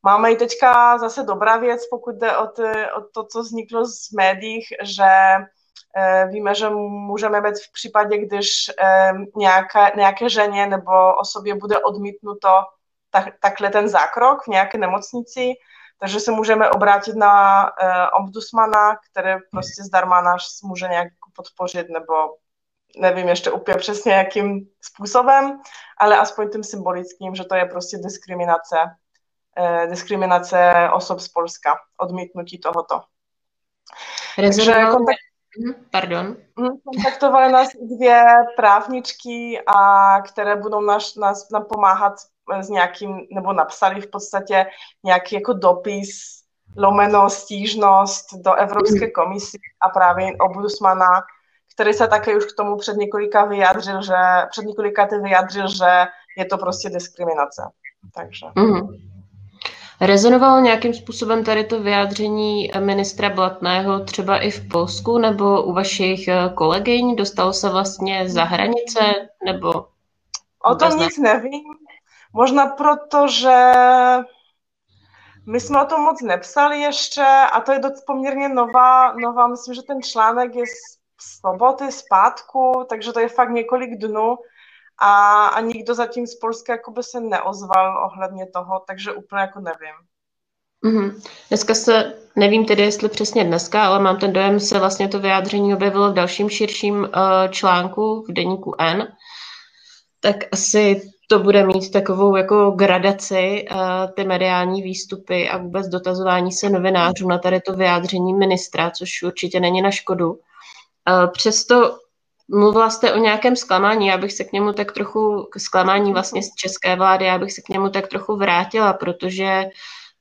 Speaker 2: Máme i teďka zase dobrá věc, pokud jde o, ty, o to, co vzniklo z médiích, že e, víme, že můžeme být v případě, když e, nějaké, nějaké ženě nebo osobě bude odmítnuto tak, takhle ten zákrok v nějaké nemocnici, takže se můžeme obrátit na e, ombudsmana, který prostě zdarma nás může nějak podpořit nebo nevím ještě úplně přesně jakým způsobem, ale aspoň tím symbolickým, že to je prostě diskriminace, eh, diskriminace osob z Polska, odmítnutí tohoto.
Speaker 1: Takže kontakt... Mhm, pardon.
Speaker 2: Mhm, kontaktovaly nás dvě právničky, a které budou nás, nás nám pomáhat s nějakým, nebo napsali v podstatě nějaký jako dopis, lomeno stížnost do Evropské mhm. komisy a právě ombudsmana, který se také už k tomu před několika vyjádřil, že před několika ty vyjádřil, že je to prostě diskriminace. Takže. Mm.
Speaker 1: Rezonovalo nějakým způsobem tady to vyjádření ministra Blatného třeba i v Polsku nebo u vašich eh, kolegyň? Dostalo se vlastně za hranice nebo?
Speaker 2: O tom nic nevím. Možná proto, že my jsme o tom moc nepsali ještě a to je dost poměrně nová, nová, myslím, že ten článek je soboty, zpátku, takže to je fakt několik dnů a, a nikdo zatím z Polska jakoby se neozval ohledně toho, takže úplně jako nevím.
Speaker 1: Mm-hmm. Dneska se, nevím tedy, jestli přesně dneska, ale mám ten dojem, se vlastně to vyjádření objevilo v dalším širším uh, článku v deníku N, tak asi to bude mít takovou jako gradaci uh, ty mediální výstupy a vůbec dotazování se novinářů na tady to vyjádření ministra, což určitě není na škodu. Přesto mluvila jste o nějakém zklamání, já bych se k němu tak trochu, k zklamání vlastně z české vlády, já bych se k němu tak trochu vrátila, protože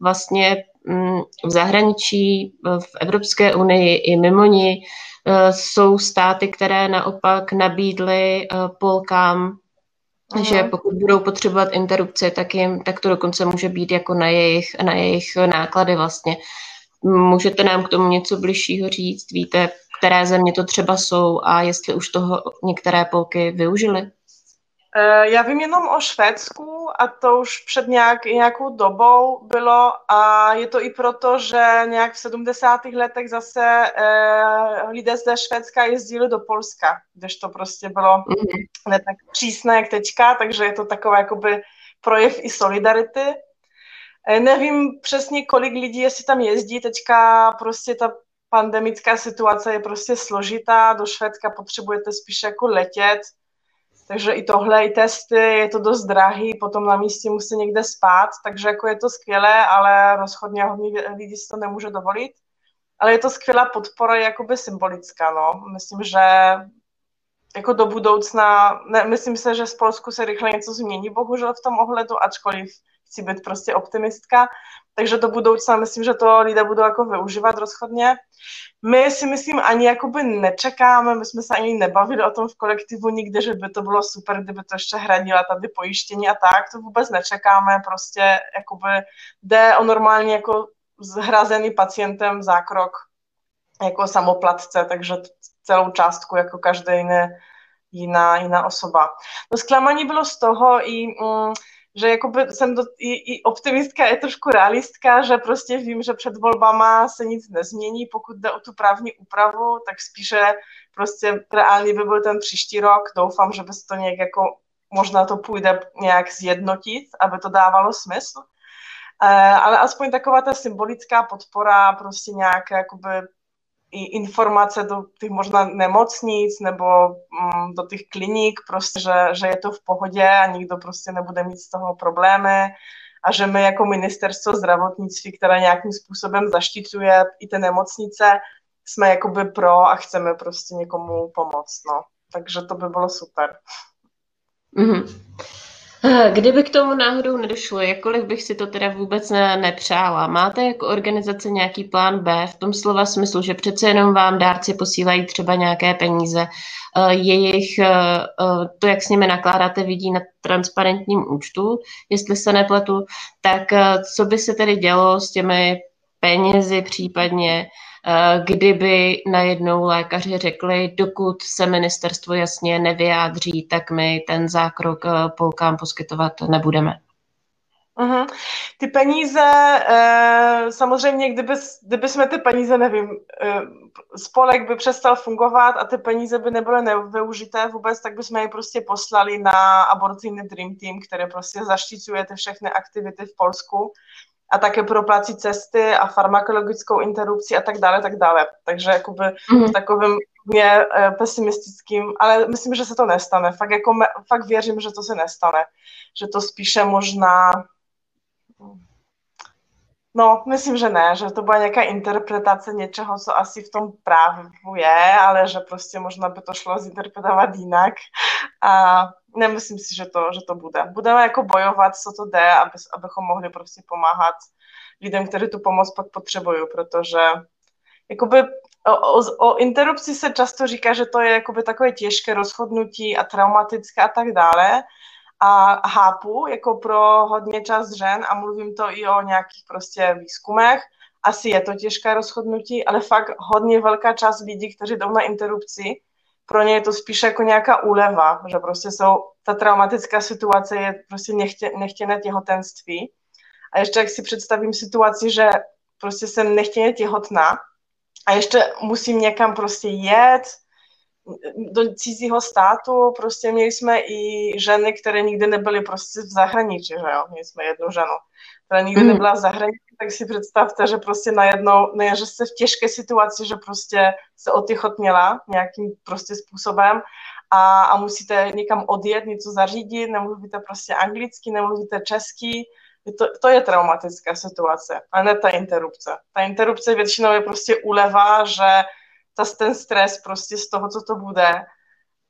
Speaker 1: vlastně mm, v zahraničí, v Evropské unii i mimo ní eh, jsou státy, které naopak nabídly eh, Polkám, že pokud budou potřebovat interrupce, tak, jim, tak to dokonce může být jako na jejich, na jejich náklady vlastně. Můžete nám k tomu něco bližšího říct? Víte, které země to třeba jsou a jestli už toho některé polky využily?
Speaker 2: Eh, já vím jenom o Švédsku a to už před nějak, nějakou dobou bylo a je to i proto, že nějak v 70. letech zase eh, lidé ze Švédska jezdili do Polska, když to prostě bylo mm-hmm. ne tak přísné jak teďka, takže je to takový jakoby projev i solidarity. Eh, nevím přesně, kolik lidí, jestli tam jezdí, teďka prostě ta pandemická situace je prostě složitá, do Švédska potřebujete spíš jako letět, takže i tohle, i testy, je to dost drahý, potom na místě musí někde spát, takže jako je to skvělé, ale rozhodně hodně lidí si to nemůže dovolit. Ale je to skvělá podpora, jakoby symbolická, no. Myslím, že jako do budoucna, ne, myslím se, že z Polsku se rychle něco změní, bohužel v tom ohledu, ačkoliv chci být prostě optimistka, takže do budoucna myslím, že to lidé budou jako využívat rozhodně. My si myslím ani jakoby nečekáme, my jsme se ani nebavili o tom v kolektivu nikdy, že by to bylo super, kdyby to ještě hradila tady pojištění a tak, to vůbec nečekáme, prostě jakoby jde o normálně jako zhrazený pacientem zákrok jako samoplatce, takže celou částku jako každý jiné, jiná, jiná osoba. To zklamání bylo z toho i, mm, že jakoby jsem do, i, i optimistka, je trošku realistka, že prostě vím, že před volbama se nic nezmění, pokud jde o tu právní úpravu, tak spíše prostě reálně by byl ten příští rok. Doufám, že by se to nějak jako, možná to půjde nějak zjednotit, aby to dávalo smysl. Eh, ale aspoň taková ta symbolická podpora, prostě nějaké jakoby informace do těch možná nemocnic nebo mm, do těch klinik, prostě, že, že je to v pohodě a nikdo prostě nebude mít z toho problémy a že my jako ministerstvo zdravotnictví, které nějakým způsobem zaštiťuje i ty nemocnice, jsme jakoby pro a chceme prostě někomu pomoct, no. Takže to by bylo super.
Speaker 1: Mm-hmm. Kdyby k tomu náhodou nedošlo, jakkoliv bych si to teda vůbec ne, nepřála, máte jako organizace nějaký plán B v tom slova smyslu, že přece jenom vám dárci posílají třeba nějaké peníze, jejich, to, jak s nimi nakládáte, vidí na transparentním účtu, jestli se nepletu, tak co by se tedy dělo s těmi penězi případně, Eh, kdyby najednou lékaři řekli, dokud se ministerstvo jasně nevyjádří, tak my ten zákrok eh, polkám poskytovat nebudeme.
Speaker 2: Uh-huh. Ty peníze, e, samozřejmě, kdyby, kdyby jsme ty peníze, nevím, e, spolek by přestal fungovat a ty peníze by nebyly nevyužité vůbec, tak bychom je prostě poslali na aborcijný Dream Team, který prostě zaštiťuje ty všechny aktivity v Polsku a také proplácí cesty a farmakologickou interrupci a tak dále, tak dále. Takže jakoby mm. v takovém mě e, pesimistickým, ale myslím, že se to nestane. Fakt, jako, fakt věřím, že to se nestane. Že to spíše možná No, myslím, že ne, že to byla nějaká interpretace něčeho, co asi v tom právu je, ale že prostě možná by to šlo zinterpretovat jinak. A nemyslím si, že to, že to bude. Budeme jako bojovat, co to jde, aby, abychom mohli prostě pomáhat lidem, kteří tu pomoc pak potřebují, protože jakoby o, o, o interrupci se často říká, že to je jakoby takové těžké rozhodnutí a traumatické a tak dále, a hápu jako pro hodně část žen a mluvím to i o nějakých prostě výzkumech. Asi je to těžké rozhodnutí, ale fakt hodně velká část lidí, kteří jdou na interrupci, pro ně je to spíš jako nějaká úleva, že prostě jsou, ta traumatická situace je prostě nechtě, nechtěné těhotenství. A ještě jak si představím situaci, že prostě jsem nechtěně těhotná a ještě musím někam prostě jet, do cizího státu, prostě měli jsme i ženy, které nikdy nebyly prostě v zahraničí, že jo, měli jsme jednu ženu, která nikdy mm. nebyla v zahraničí, tak si představte, že prostě najednou, ne, že jste v těžké situaci, že prostě se otychotněla nějakým prostě způsobem a, a musíte někam odjet, něco zařídit, nemluvíte prostě anglicky, nemluvíte česky, to, to je traumatická situace, a ne ta interrupce. Ta interrupce většinou je prostě úleva, že ta, ten stres prostě z toho, co to bude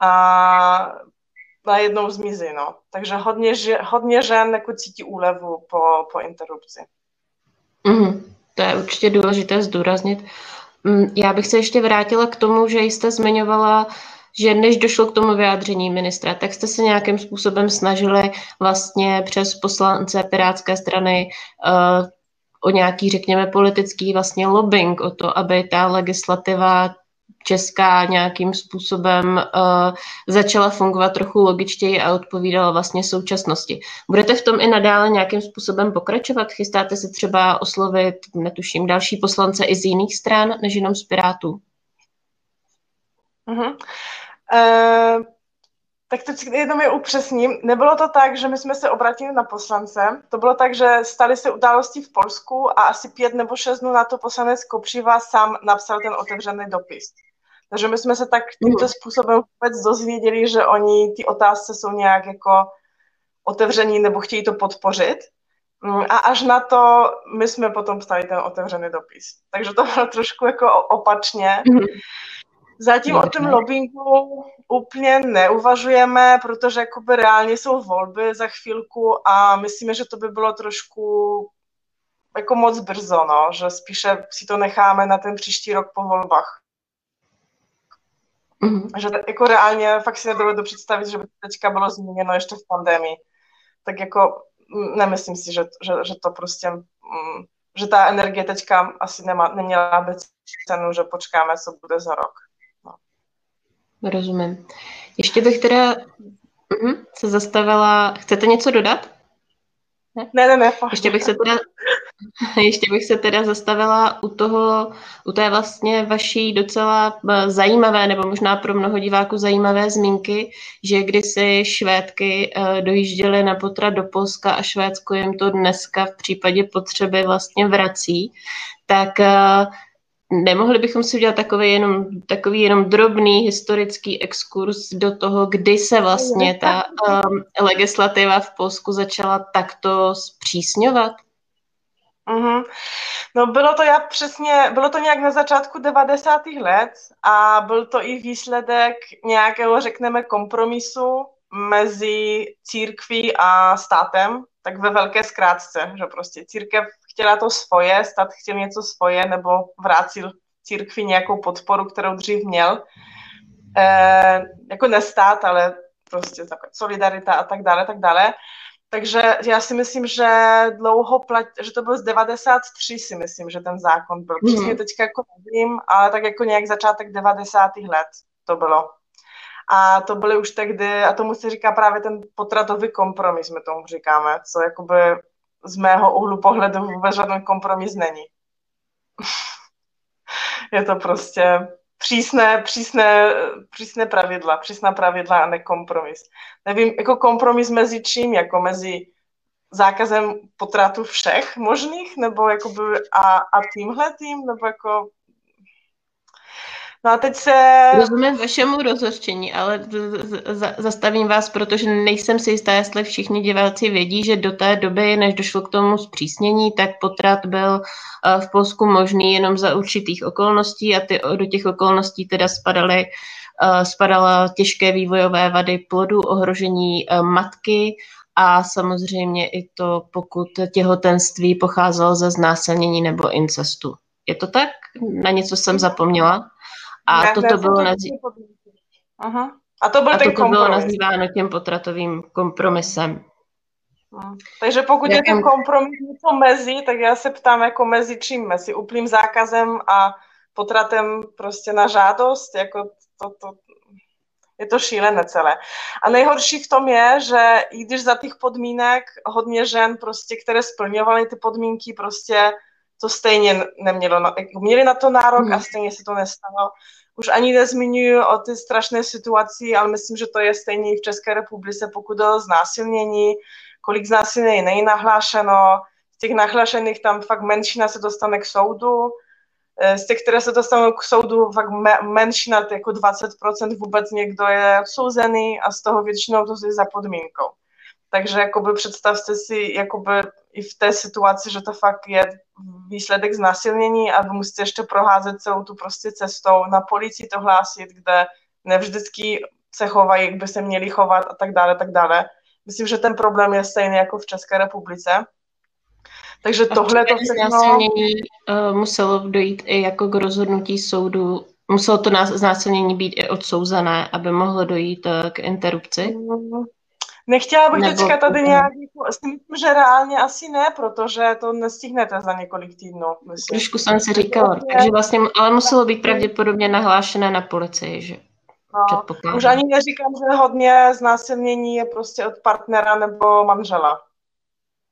Speaker 2: a najednou zmizí, no. Takže hodně, hodně žen jako cítí úlevu po, po interrupci.
Speaker 1: Mm, to je určitě důležité zdůraznit. Mm, já bych se ještě vrátila k tomu, že jste zmiňovala, že než došlo k tomu vyjádření ministra, tak jste se nějakým způsobem snažili vlastně přes poslance Pirátské strany uh, o nějaký, řekněme, politický vlastně lobbying, o to, aby ta legislativa česká nějakým způsobem uh, začala fungovat trochu logičtěji a odpovídala vlastně současnosti. Budete v tom i nadále nějakým způsobem pokračovat? Chystáte se třeba oslovit, netuším, další poslance i z jiných stran, než jenom z Pirátů?
Speaker 2: Uh-huh. Uh, tak teď jenom je upřesním. Nebylo to tak, že my jsme se obratili na poslance. To bylo tak, že staly se události v Polsku a asi pět nebo šest dnů na to poslanec Kopřiva sám napsal ten otevřený dopis. Takže my jsme se tak tímto způsobem vůbec dozvěděli, že oni ty otázce jsou nějak jako otevření nebo chtějí to podpořit. Mm, a až na to my jsme potom psali ten otevřený dopis. Takže to bylo trošku jako opačně. Mm-hmm. Zatím o tom lobbingu úplně neuvažujeme, protože jakoby reálně jsou volby za chvílku a myslíme, že to by bylo trošku jako moc brzo, no, že spíše si to necháme na ten příští rok po volbách. Mm-hmm. Že jako reálně fakt si nedovedu představit, že by teďka bylo změněno ještě v pandemii. Tak jako nemyslím si, že, že, že to prostě, mm, že ta energie teďka asi nemá, neměla být cenu, že počkáme, co bude za rok.
Speaker 1: Rozumím. Ještě bych teda uh-huh, se zastavila. Chcete něco dodat?
Speaker 2: Ne, ne, ne.
Speaker 1: Ještě bych se teda, *laughs* ještě bych se teda zastavila u toho, u té vlastně vaší docela eh, zajímavé, nebo možná pro mnoho diváků zajímavé zmínky, že kdysi Švédky eh, dojížděly na potrat do Polska a Švédsko jim to dneska v případě potřeby vlastně vrací, tak eh, Nemohli bychom si udělat takový jenom, takový jenom drobný historický exkurs do toho, kdy se vlastně ta um, legislativa v Polsku začala takto zpřísňovat?
Speaker 2: Mm-hmm. No bylo to jak přesně, bylo to nějak na začátku 90. let a byl to i výsledek nějakého, řekneme, kompromisu mezi církví a státem, tak ve velké zkrátce, že prostě církev chtěla to svoje, stát chtěl něco svoje, nebo vrátil církvi nějakou podporu, kterou dřív měl. E, jako nestát, ale prostě taková solidarita a tak dále, tak dále. Takže já si myslím, že dlouho plat, že to bylo z 93 si myslím, že ten zákon byl. Přesně mm. teďka jako nevím, ale tak jako nějak začátek 90. let to bylo. A to byly už tehdy, a tomu se říká právě ten potratový kompromis, my tomu říkáme, co jakoby z mého úhlu pohledu vůbec žádný kompromis není. *laughs* Je to prostě přísné, přísné, přísné pravidla, přísná pravidla a ne kompromis. Nevím, jako kompromis mezi čím, jako mezi zákazem potratu všech možných, nebo jakoby a, a tímhle tím, nebo jako No a teď se...
Speaker 1: Rozumím vašemu rozhořčení, ale zastavím vás, protože nejsem si jistá, jestli všichni diváci vědí, že do té doby, než došlo k tomu zpřísnění, tak potrat byl eh, v Polsku možný jenom za určitých okolností a ty, do těch okolností teda spadaly eh, spadala těžké vývojové vady plodu, ohrožení eh, matky a samozřejmě i to, pokud těhotenství pocházelo ze znásilnění nebo incestu. Je to tak? Na něco jsem zapomněla? A ne, toto bylo nazýváno.
Speaker 2: A to byl a ten toto
Speaker 1: bylo nazýváno tím potratovým kompromisem.
Speaker 2: No. Takže pokud Jakým... je ten kompromis něco mezi, tak já se ptám jako mezi čím? Mezi úplným zákazem a potratem prostě na žádost, jako to, to, je to šílené celé. A nejhorší v tom je, že i když za těch podmínek hodně žen, prostě, které splňovaly ty podmínky, prostě to stejně nemělo, měli na to nárok a hmm. stejně se to nestalo. Už ani nezmiňuji o ty strašné situaci, ale myslím, že to je stejně i v České republice, pokud o znásilnění, kolik znásilnění není nahlášeno, z těch nahlášených tam fakt menšina se dostane k soudu, eh, z těch, které se dostanou k soudu, fakt menšina, jako 20% vůbec někdo je souzený a z toho většinou to je za podmínkou. Takže jakoby představte si jakoby i v té situaci, že to fakt je výsledek znásilnění a vy musíte ještě proházet celou tu prostě cestou, na policii to hlásit, kde nevždycky se chovají, jak by se měli chovat a tak dále, tak dále. Myslím, že ten problém je stejný jako v České republice. Takže tohle to
Speaker 1: všechno... Znásilnění uh, muselo dojít i jako k rozhodnutí soudu, muselo to znásilnění být i odsouzené, aby mohlo dojít uh, k interrupci?
Speaker 2: Nechtěla bych Nebo teďka tady nějak, jako, si myslím, že reálně asi ne, protože to nestihnete za několik týdnů. Myslím.
Speaker 1: Trošku jsem si říkala, takže vlastně, ale muselo být pravděpodobně nahlášené na policii, že?
Speaker 2: No, už ani neříkám, že hodně znásilnění je prostě od partnera nebo manžela.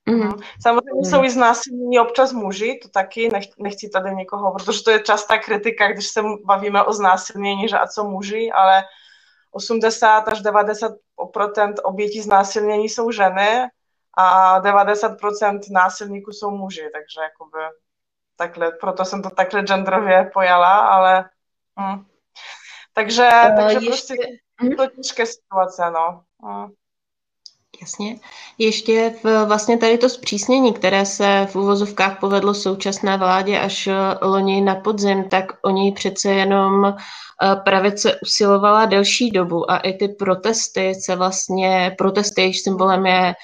Speaker 2: Mm-hmm. Samozřejmě mm-hmm. jsou i znásilnění občas muži, to taky, nech, nechci tady někoho, protože to je častá kritika, když se bavíme o znásilnění, že a co muži, ale 80 až 90% obětí znásilnění jsou ženy a 90% násilníků jsou muži, takže jakoby takhle, proto jsem to takhle genderově pojala, ale hm. takže, uh, takže ještě... prostě to těžké situace, no. Hm.
Speaker 1: Jasně. Ještě v, vlastně tady to zpřísnění, které se v uvozovkách povedlo současné vládě až loni na podzim, tak oni přece jenom pravice usilovala delší dobu a i ty protesty se vlastně, protesty, jejichž symbolem je e,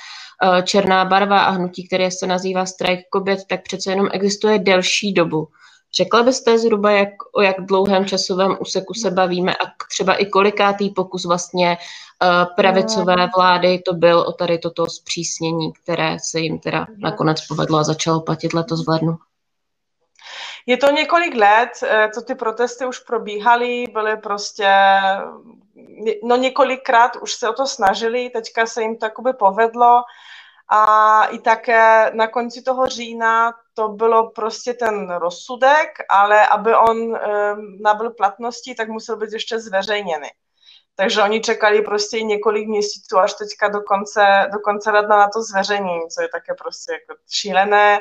Speaker 1: černá barva a hnutí, které se nazývá strajk kobět, tak přece jenom existuje delší dobu. Řekla byste zhruba, jak, o jak dlouhém časovém úseku se bavíme a třeba i kolikátý pokus vlastně uh, pravicové vlády to byl o tady toto zpřísnění, které se jim teda nakonec povedlo a začalo platit letos v lednu?
Speaker 2: Je to několik let, eh, co ty protesty už probíhaly, byly prostě, no několikrát už se o to snažili, teďka se jim to povedlo A i také na konci toho října to bylo prostě ten rozsudek, ale aby on um, nabyl platnosti, tak musel být ještě zveřejněný. Takže oni čekali prostě několik měsíců až teďka do konce, do konce ledna na to zveřejnění, co je také prostě jako šílené.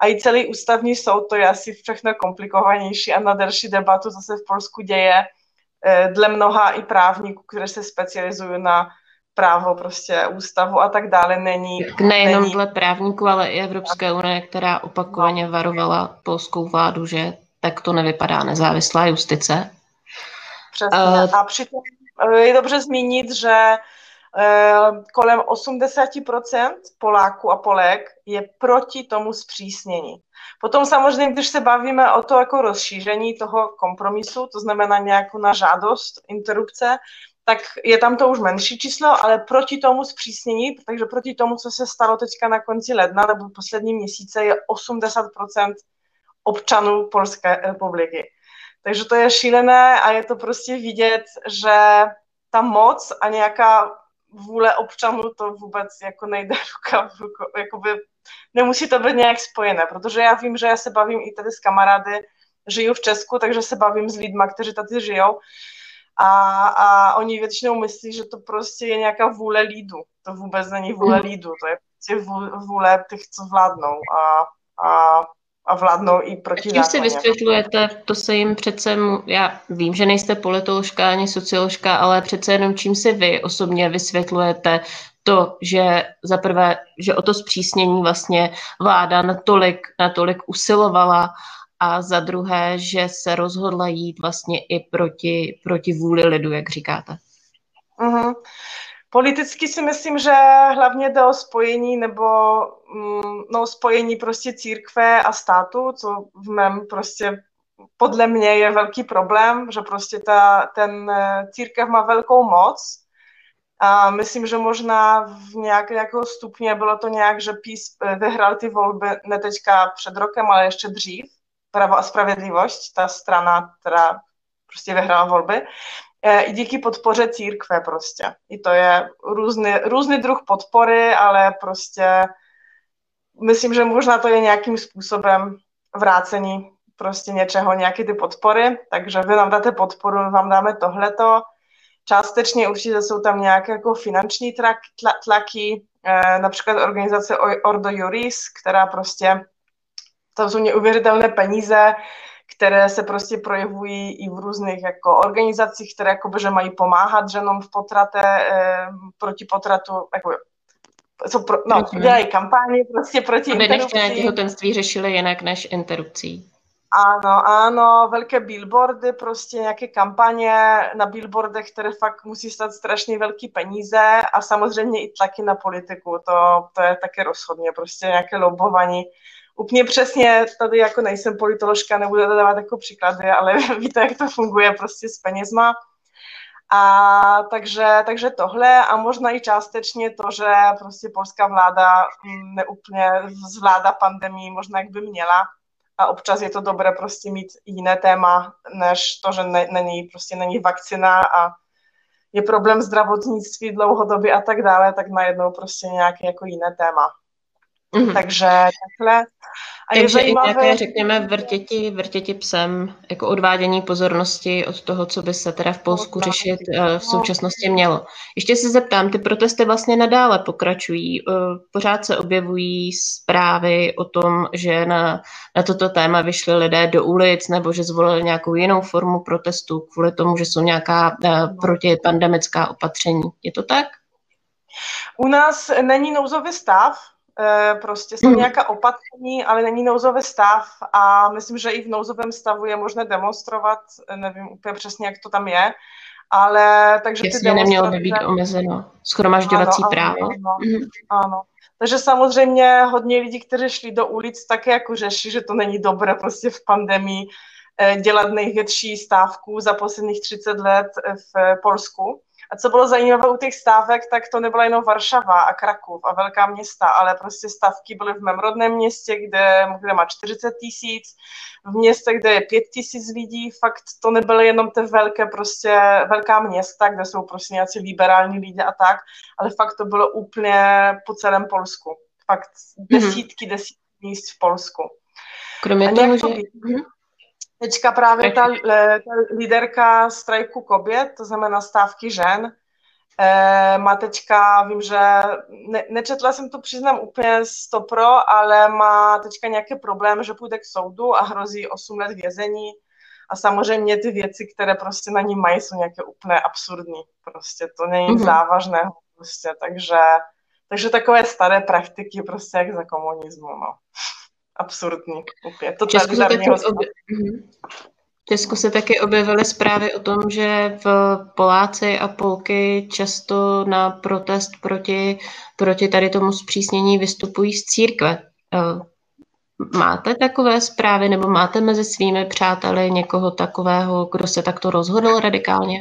Speaker 2: A i celý ústavní soud, to je asi všechno komplikovanější a na delší debatu, co se v Polsku děje, eh, dle mnoha i právníků, kteří se specializují na právo, prostě ústavu a tak dále, není...
Speaker 1: Nejenom není... dle právníků, ale i Evropské unie, která opakovaně no. varovala polskou vládu, že tak to nevypadá nezávislá justice.
Speaker 2: Přesně. Uh, a přitom eh, je dobře zmínit, že uh, kolem 80% Poláků a Polek je proti tomu zpřísnění. Potom samozřejmě, když se bavíme o to jako rozšíření toho kompromisu, to znamená nějakou na žádost interrupce, tak je tam to už menší číslo, ale proti tomu zpřísnění, takže proti tomu, co se stalo teďka na konci ledna nebo poslední měsíce, je 80% občanů Polské republiky. Takže to je šílené a je to prostě vidět, že ta moc a nějaká vůle občanů to vůbec jako nejde *laughs* ruka v ruku, jakoby nemusí to být nějak spojené, protože já vím, že já se bavím i tady s kamarády, žiju v Česku, takže se bavím s lidmi, kteří tady žijou a, a oni většinou myslí, že to prostě je nějaká vůle lidu. To vůbec není vůle mm. lidu, to je prostě vůle těch, co vládnou a, a, a vládnou i proti
Speaker 1: Čím si vysvětlujete, to se jim přece, já vím, že nejste politoložka ani socioložka, ale přece jenom čím si vy osobně vysvětlujete to, že za prvé, že o to zpřísnění vlastně vláda natolik, natolik usilovala a za druhé, že se rozhodla jít vlastně i proti, proti vůli lidu, jak říkáte.
Speaker 2: Uh-huh. Politicky si myslím, že hlavně jde o spojení nebo mm, no, spojení prostě církve a státu, co v mém prostě podle mě je velký problém, že prostě ta, ten eh, církev má velkou moc a myslím, že možná v nějak, nějakého stupně bylo to nějak, že PIS eh, vyhrál ty volby ne teďka před rokem, ale ještě dřív Pravo a spravedlivost, ta strana, která prostě vyhrála volby, e, i díky podpoře církve prostě. I to je různý, různý druh podpory, ale prostě myslím, že možná to je nějakým způsobem vrácení prostě něčeho, nějaké ty podpory, takže vy nám dáte podporu, vám dáme tohleto. Částečně určitě jsou tam nějaké jako finanční tlaky, e, například organizace Ordo Juris, která prostě tam jsou neuvěřitelné peníze, které se prostě projevují i v různých jako organizacích, které jakoby, že mají pomáhat ženám v potrate, eh, proti potratu, jako, co pro, no, dělají kampaně prostě proti
Speaker 1: Aby interrupcí. těhotenství řešili jinak než interrupcí.
Speaker 2: Ano, ano, velké billboardy, prostě nějaké kampaně na billboardech, které fakt musí stát strašně velké peníze a samozřejmě i tlaky na politiku, to, to je také rozhodně, prostě nějaké lobování úplně přesně, tady jako nejsem politoložka, nebudu dávat jako příklady, ale *laughs* víte, jak to funguje prostě s penězma. A takže, takže tohle a možná i částečně to, že prostě polská vláda neúplně zvládá pandemii, možná jak by měla. A občas je to dobré prostě mít jiné téma, než to, že ne, není, prostě není vakcina a je problém zdravotnictví dlouhodobě a tak dále, tak najednou prostě nějaké jako jiné téma. Mm-hmm. Takže takhle.
Speaker 1: A Takže je zajímavé... i nějaké, řekněme, vrtěti, vrtěti psem, jako odvádění pozornosti od toho, co by se teda v Polsku řešit uh, v současnosti mělo. Ještě se zeptám, ty protesty vlastně nadále pokračují. Uh, pořád se objevují zprávy o tom, že na, na toto téma vyšli lidé do ulic nebo že zvolili nějakou jinou formu protestu kvůli tomu, že jsou nějaká uh, protipandemická opatření. Je to tak?
Speaker 2: U nás není nouzový stav, Eh, prostě jsou hmm. nějaká opatření, ale není nouzový stav a myslím, že i v nouzovém stavu je možné demonstrovat, nevím úplně přesně, jak to tam je, ale takže
Speaker 1: Jasně, ty demonstrace... nemělo by být omezeno schromažďovací ano, právo. Ano, ano,
Speaker 2: hmm. ano. Takže samozřejmě hodně lidí, kteří šli do ulic, také jako řeší, že to není dobré prostě v pandemii eh, dělat největší stávku za posledních 30 let v Polsku. A co bylo zajímavé u těch stávek, tak to nebyla jenom Varšava a Krakov a velká města, ale prostě stavky byly v mém rodném městě, kde, kde má 40 tisíc, v městě, kde je 5 tisíc lidí, fakt to nebyly jenom ty velké prostě, velká města, kde jsou prostě nějací liberální lidé a tak, ale fakt to bylo úplně po celém Polsku. Fakt mhm. desítky, desítky míst v Polsku.
Speaker 1: Kromě toho, že...
Speaker 2: Teďka právě ta, ta líderka strajku kobět, to znamená stávky žen, e, má teďka, vím, že ne, nečetla jsem to, přiznám úplně stopro, ale má teďka nějaké problém, že půjde k soudu a hrozí 8 let vězení. A samozřejmě ty věci, které prostě na ní mají, jsou nějaké úplně absurdní. Prostě to není mm-hmm. závažného. Prostě, takže, takže takové staré praktiky, prostě jak za komunismu. No absurdní. Úplně totalitární
Speaker 1: mhm. v Česku se taky objevily zprávy o tom, že v Poláci a Polky často na protest proti, proti tady tomu zpřísnění vystupují z církve. Eh, máte takové zprávy nebo máte mezi svými přáteli někoho takového, kdo se takto rozhodl radikálně?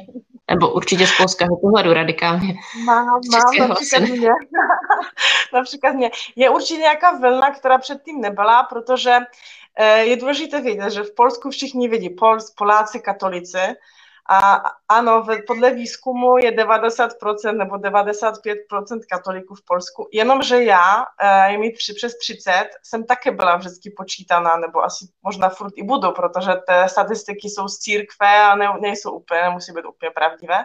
Speaker 1: Nebo určitě z polského pohledu radikálně.
Speaker 2: Mám, mám například mě. *laughs* například mě. Je určitě nějaká vlna, která předtím nebyla, protože eh, je důležité vědět, že v Polsku všichni vidí Pols, Poláci, katolici, a ano, podle výzkumu je 90% nebo 95% katolíků v Polsku, jenomže já, eh, je mi tři, přes 30, jsem také byla vždycky počítaná, nebo asi možná furt i budu, protože ty statistiky jsou z církve a ne, nejsou úplně, nemusí být úplně pravdivé,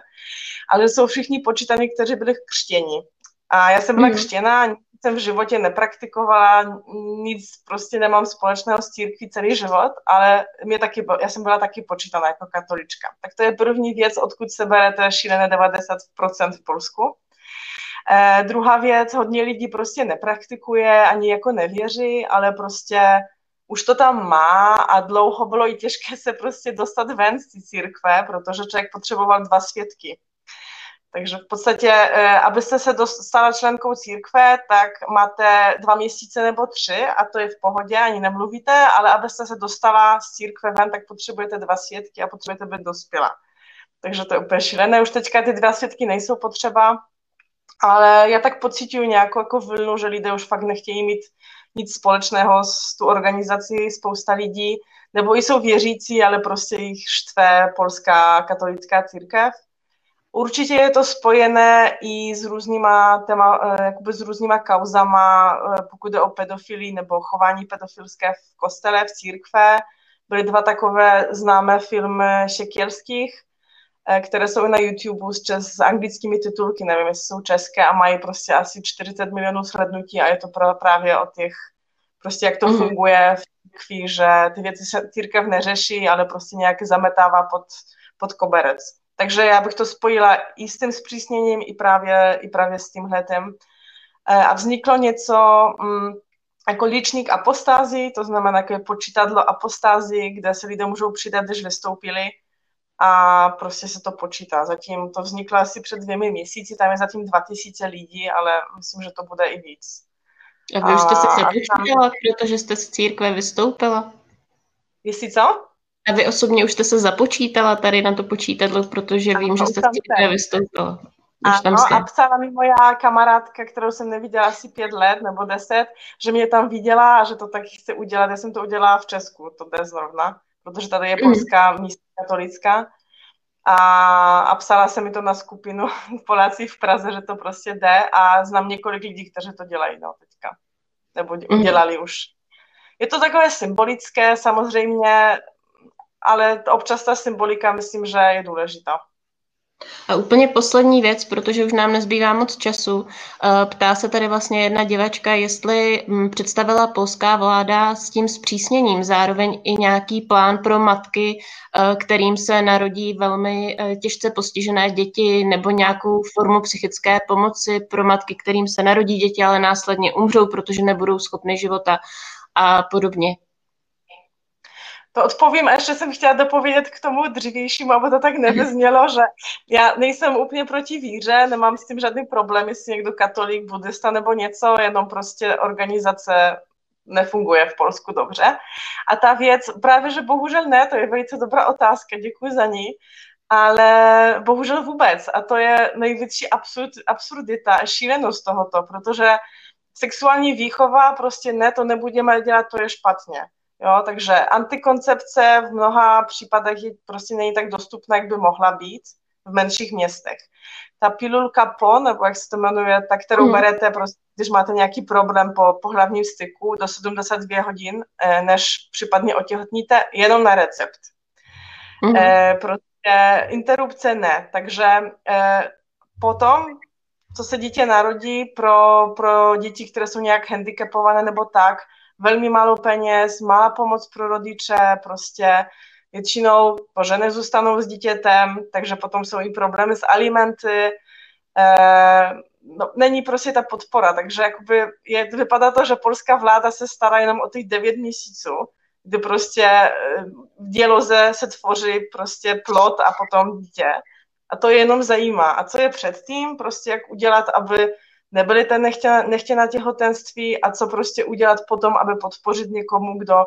Speaker 2: ale jsou všichni počítaní, kteří byli křtěni. A já jsem byla mm. křtěná, jsem v životě nepraktikovala, nic prostě nemám společného s církví celý život, ale mě taky, já jsem byla taky počítaná jako katolička. Tak to je první věc, odkud se bere to šílené 90% v Polsku. Eh, druhá věc, hodně lidí prostě nepraktikuje, ani jako nevěří, ale prostě už to tam má a dlouho bylo i těžké se prostě dostat ven z té církve, protože člověk potřeboval dva svědky. Takže v podstatě, eh, abyste se dostala členkou církve, tak máte dva měsíce nebo tři a to je v pohodě, ani nemluvíte, ale abyste se dostala z církve ven, tak potřebujete dva svědky a potřebujete být dospělá. Takže to je úplně šílené. Už teďka ty dva svědky nejsou potřeba, ale já tak pocituju nějakou jako vlnu, že lidé už fakt nechtějí mít nic společného s tu organizací, spousta lidí, nebo i jsou věřící, ale prostě jich štve polská katolická církev Určitě je to spojené i s různýma, téma, eh, jakoby s různýma kauzama, eh, pokud jde o pedofilii nebo chování pedofilské v kostele, v církve. Byly dva takové známé filmy šekielských, eh, které jsou na YouTube s, čes, s anglickými titulky, nevím, jestli jsou české a mají prostě asi 40 milionů slednutí a je to právě o těch, prostě jak to mm. funguje v církvi, že ty věci se církev neřeší, ale prostě nějak zametává pod, pod koberec. Takže já bych to spojila i s tím zpřísněním, i právě, i právě s tímhletem. E, a vzniklo něco mm, jako líčník apostází, to znamená jako počítadlo apostází, kde se lidé můžou přidat, když vystoupili a prostě se to počítá. Zatím to vzniklo asi před dvěmi měsíci, tam je zatím 2000 lidí, ale myslím, že to bude i víc.
Speaker 1: A vy už jste se započítala, protože jste z církve vystoupila?
Speaker 2: Jestli co?
Speaker 1: A vy osobně už jste se započítala tady na to počítadlo, protože vím, že jste s vystoupila.
Speaker 2: Ano, tam a psala mi moja kamarádka, kterou jsem neviděla asi pět let nebo deset, že mě tam viděla a že to taky chce udělat. Já jsem to udělala v Česku, to jde zrovna, protože tady je mm. polská místa katolická. A, a psala se mi to na skupinu *laughs* Poláci v Praze, že to prostě jde a znám několik lidí, kteří to dělají no, teďka. Nebo mm. dělali už. Je to takové symbolické, samozřejmě ale občas ta symbolika myslím, že je důležitá.
Speaker 1: A úplně poslední věc, protože už nám nezbývá moc času. Eh, ptá se tady vlastně jedna divačka, jestli hm, představila polská vláda s tím zpřísněním zároveň i nějaký plán pro matky, eh, kterým se narodí velmi eh, těžce postižené děti nebo nějakou formu psychické pomoci pro matky, kterým se narodí děti, ale následně umřou, protože nebudou schopny života a podobně.
Speaker 2: To odpovím a ještě jsem chtěla dopovědět k tomu dřívějšímu, aby to tak nevyznělo, že já nejsem úplně proti víře, nemám s tím žádný problém, jestli někdo katolík, buddhista nebo něco, jenom prostě organizace nefunguje v Polsku dobře. A ta věc, právě že bohužel ne, to je velice dobrá otázka, děkuji za ní. ale bohužel vůbec. A to je největší absurd, absurdita a šílenost tohoto, protože sexuální výchova prostě ne, to nebudeme dělat, to je špatně. Jo, takže antikoncepce v mnoha případech je prostě není tak dostupná, jak by mohla být v menších městech. Ta pilulka PO, nebo jak se to jmenuje, ta, kterou mm. berete, prostě, když máte nějaký problém po pohlavním styku do 72 hodin, eh, než případně otěhotníte, jenom na recept. Mm. E, prostě interrupce ne. Takže e, potom, co se dítě narodí, pro, pro děti, které jsou nějak handicapované nebo tak, velmi málo peněz, malá pomoc pro rodiče, prostě většinou po ženy zůstanou s dítětem, takže potom jsou i problémy s alimenty, e, no, není prostě ta podpora, takže jakoby je, vypadá to, že polská vláda se stará jenom o těch 9 měsíců, kdy prostě e, v děloze se tvoří prostě plot a potom dítě. A to je jenom zajímá. A co je předtím, prostě jak udělat, aby nebyly ten nechtěná, nechtěná těhotenství a co prostě udělat potom, aby podpořit někomu, kdo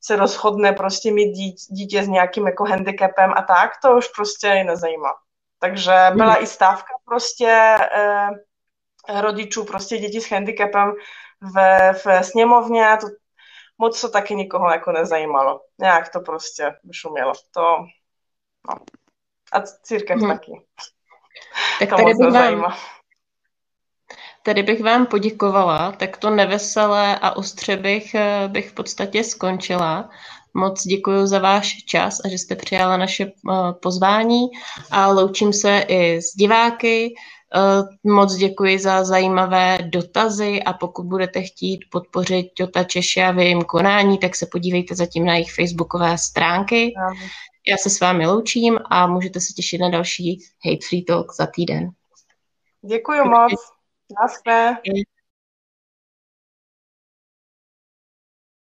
Speaker 2: se rozhodne prostě mít dítě, dítě s nějakým jako handicapem a tak, to už prostě nezajímá. Takže byla hmm. i stávka prostě eh, rodičů, prostě dětí s handicapem v, v sněmovně, to moc to taky nikoho jako nezajímalo. Nějak to prostě vyšumělo. To, no. A církev hmm. taky.
Speaker 1: Tak to moc nezajímá. Vám, Tady bych vám poděkovala, tak to neveselé a ostře bych, eh, bych v podstatě skončila. Moc děkuji za váš čas a že jste přijala naše eh, pozvání a loučím se i s diváky. Eh, moc děkuji za zajímavé dotazy a pokud budete chtít podpořit Jota Češe v jejím konání, tak se podívejte zatím na jejich facebookové stránky. Já se s vámi loučím a můžete se těšit na další Hate Free Talk za týden.
Speaker 2: Děkuji moc. Nossa, é. é.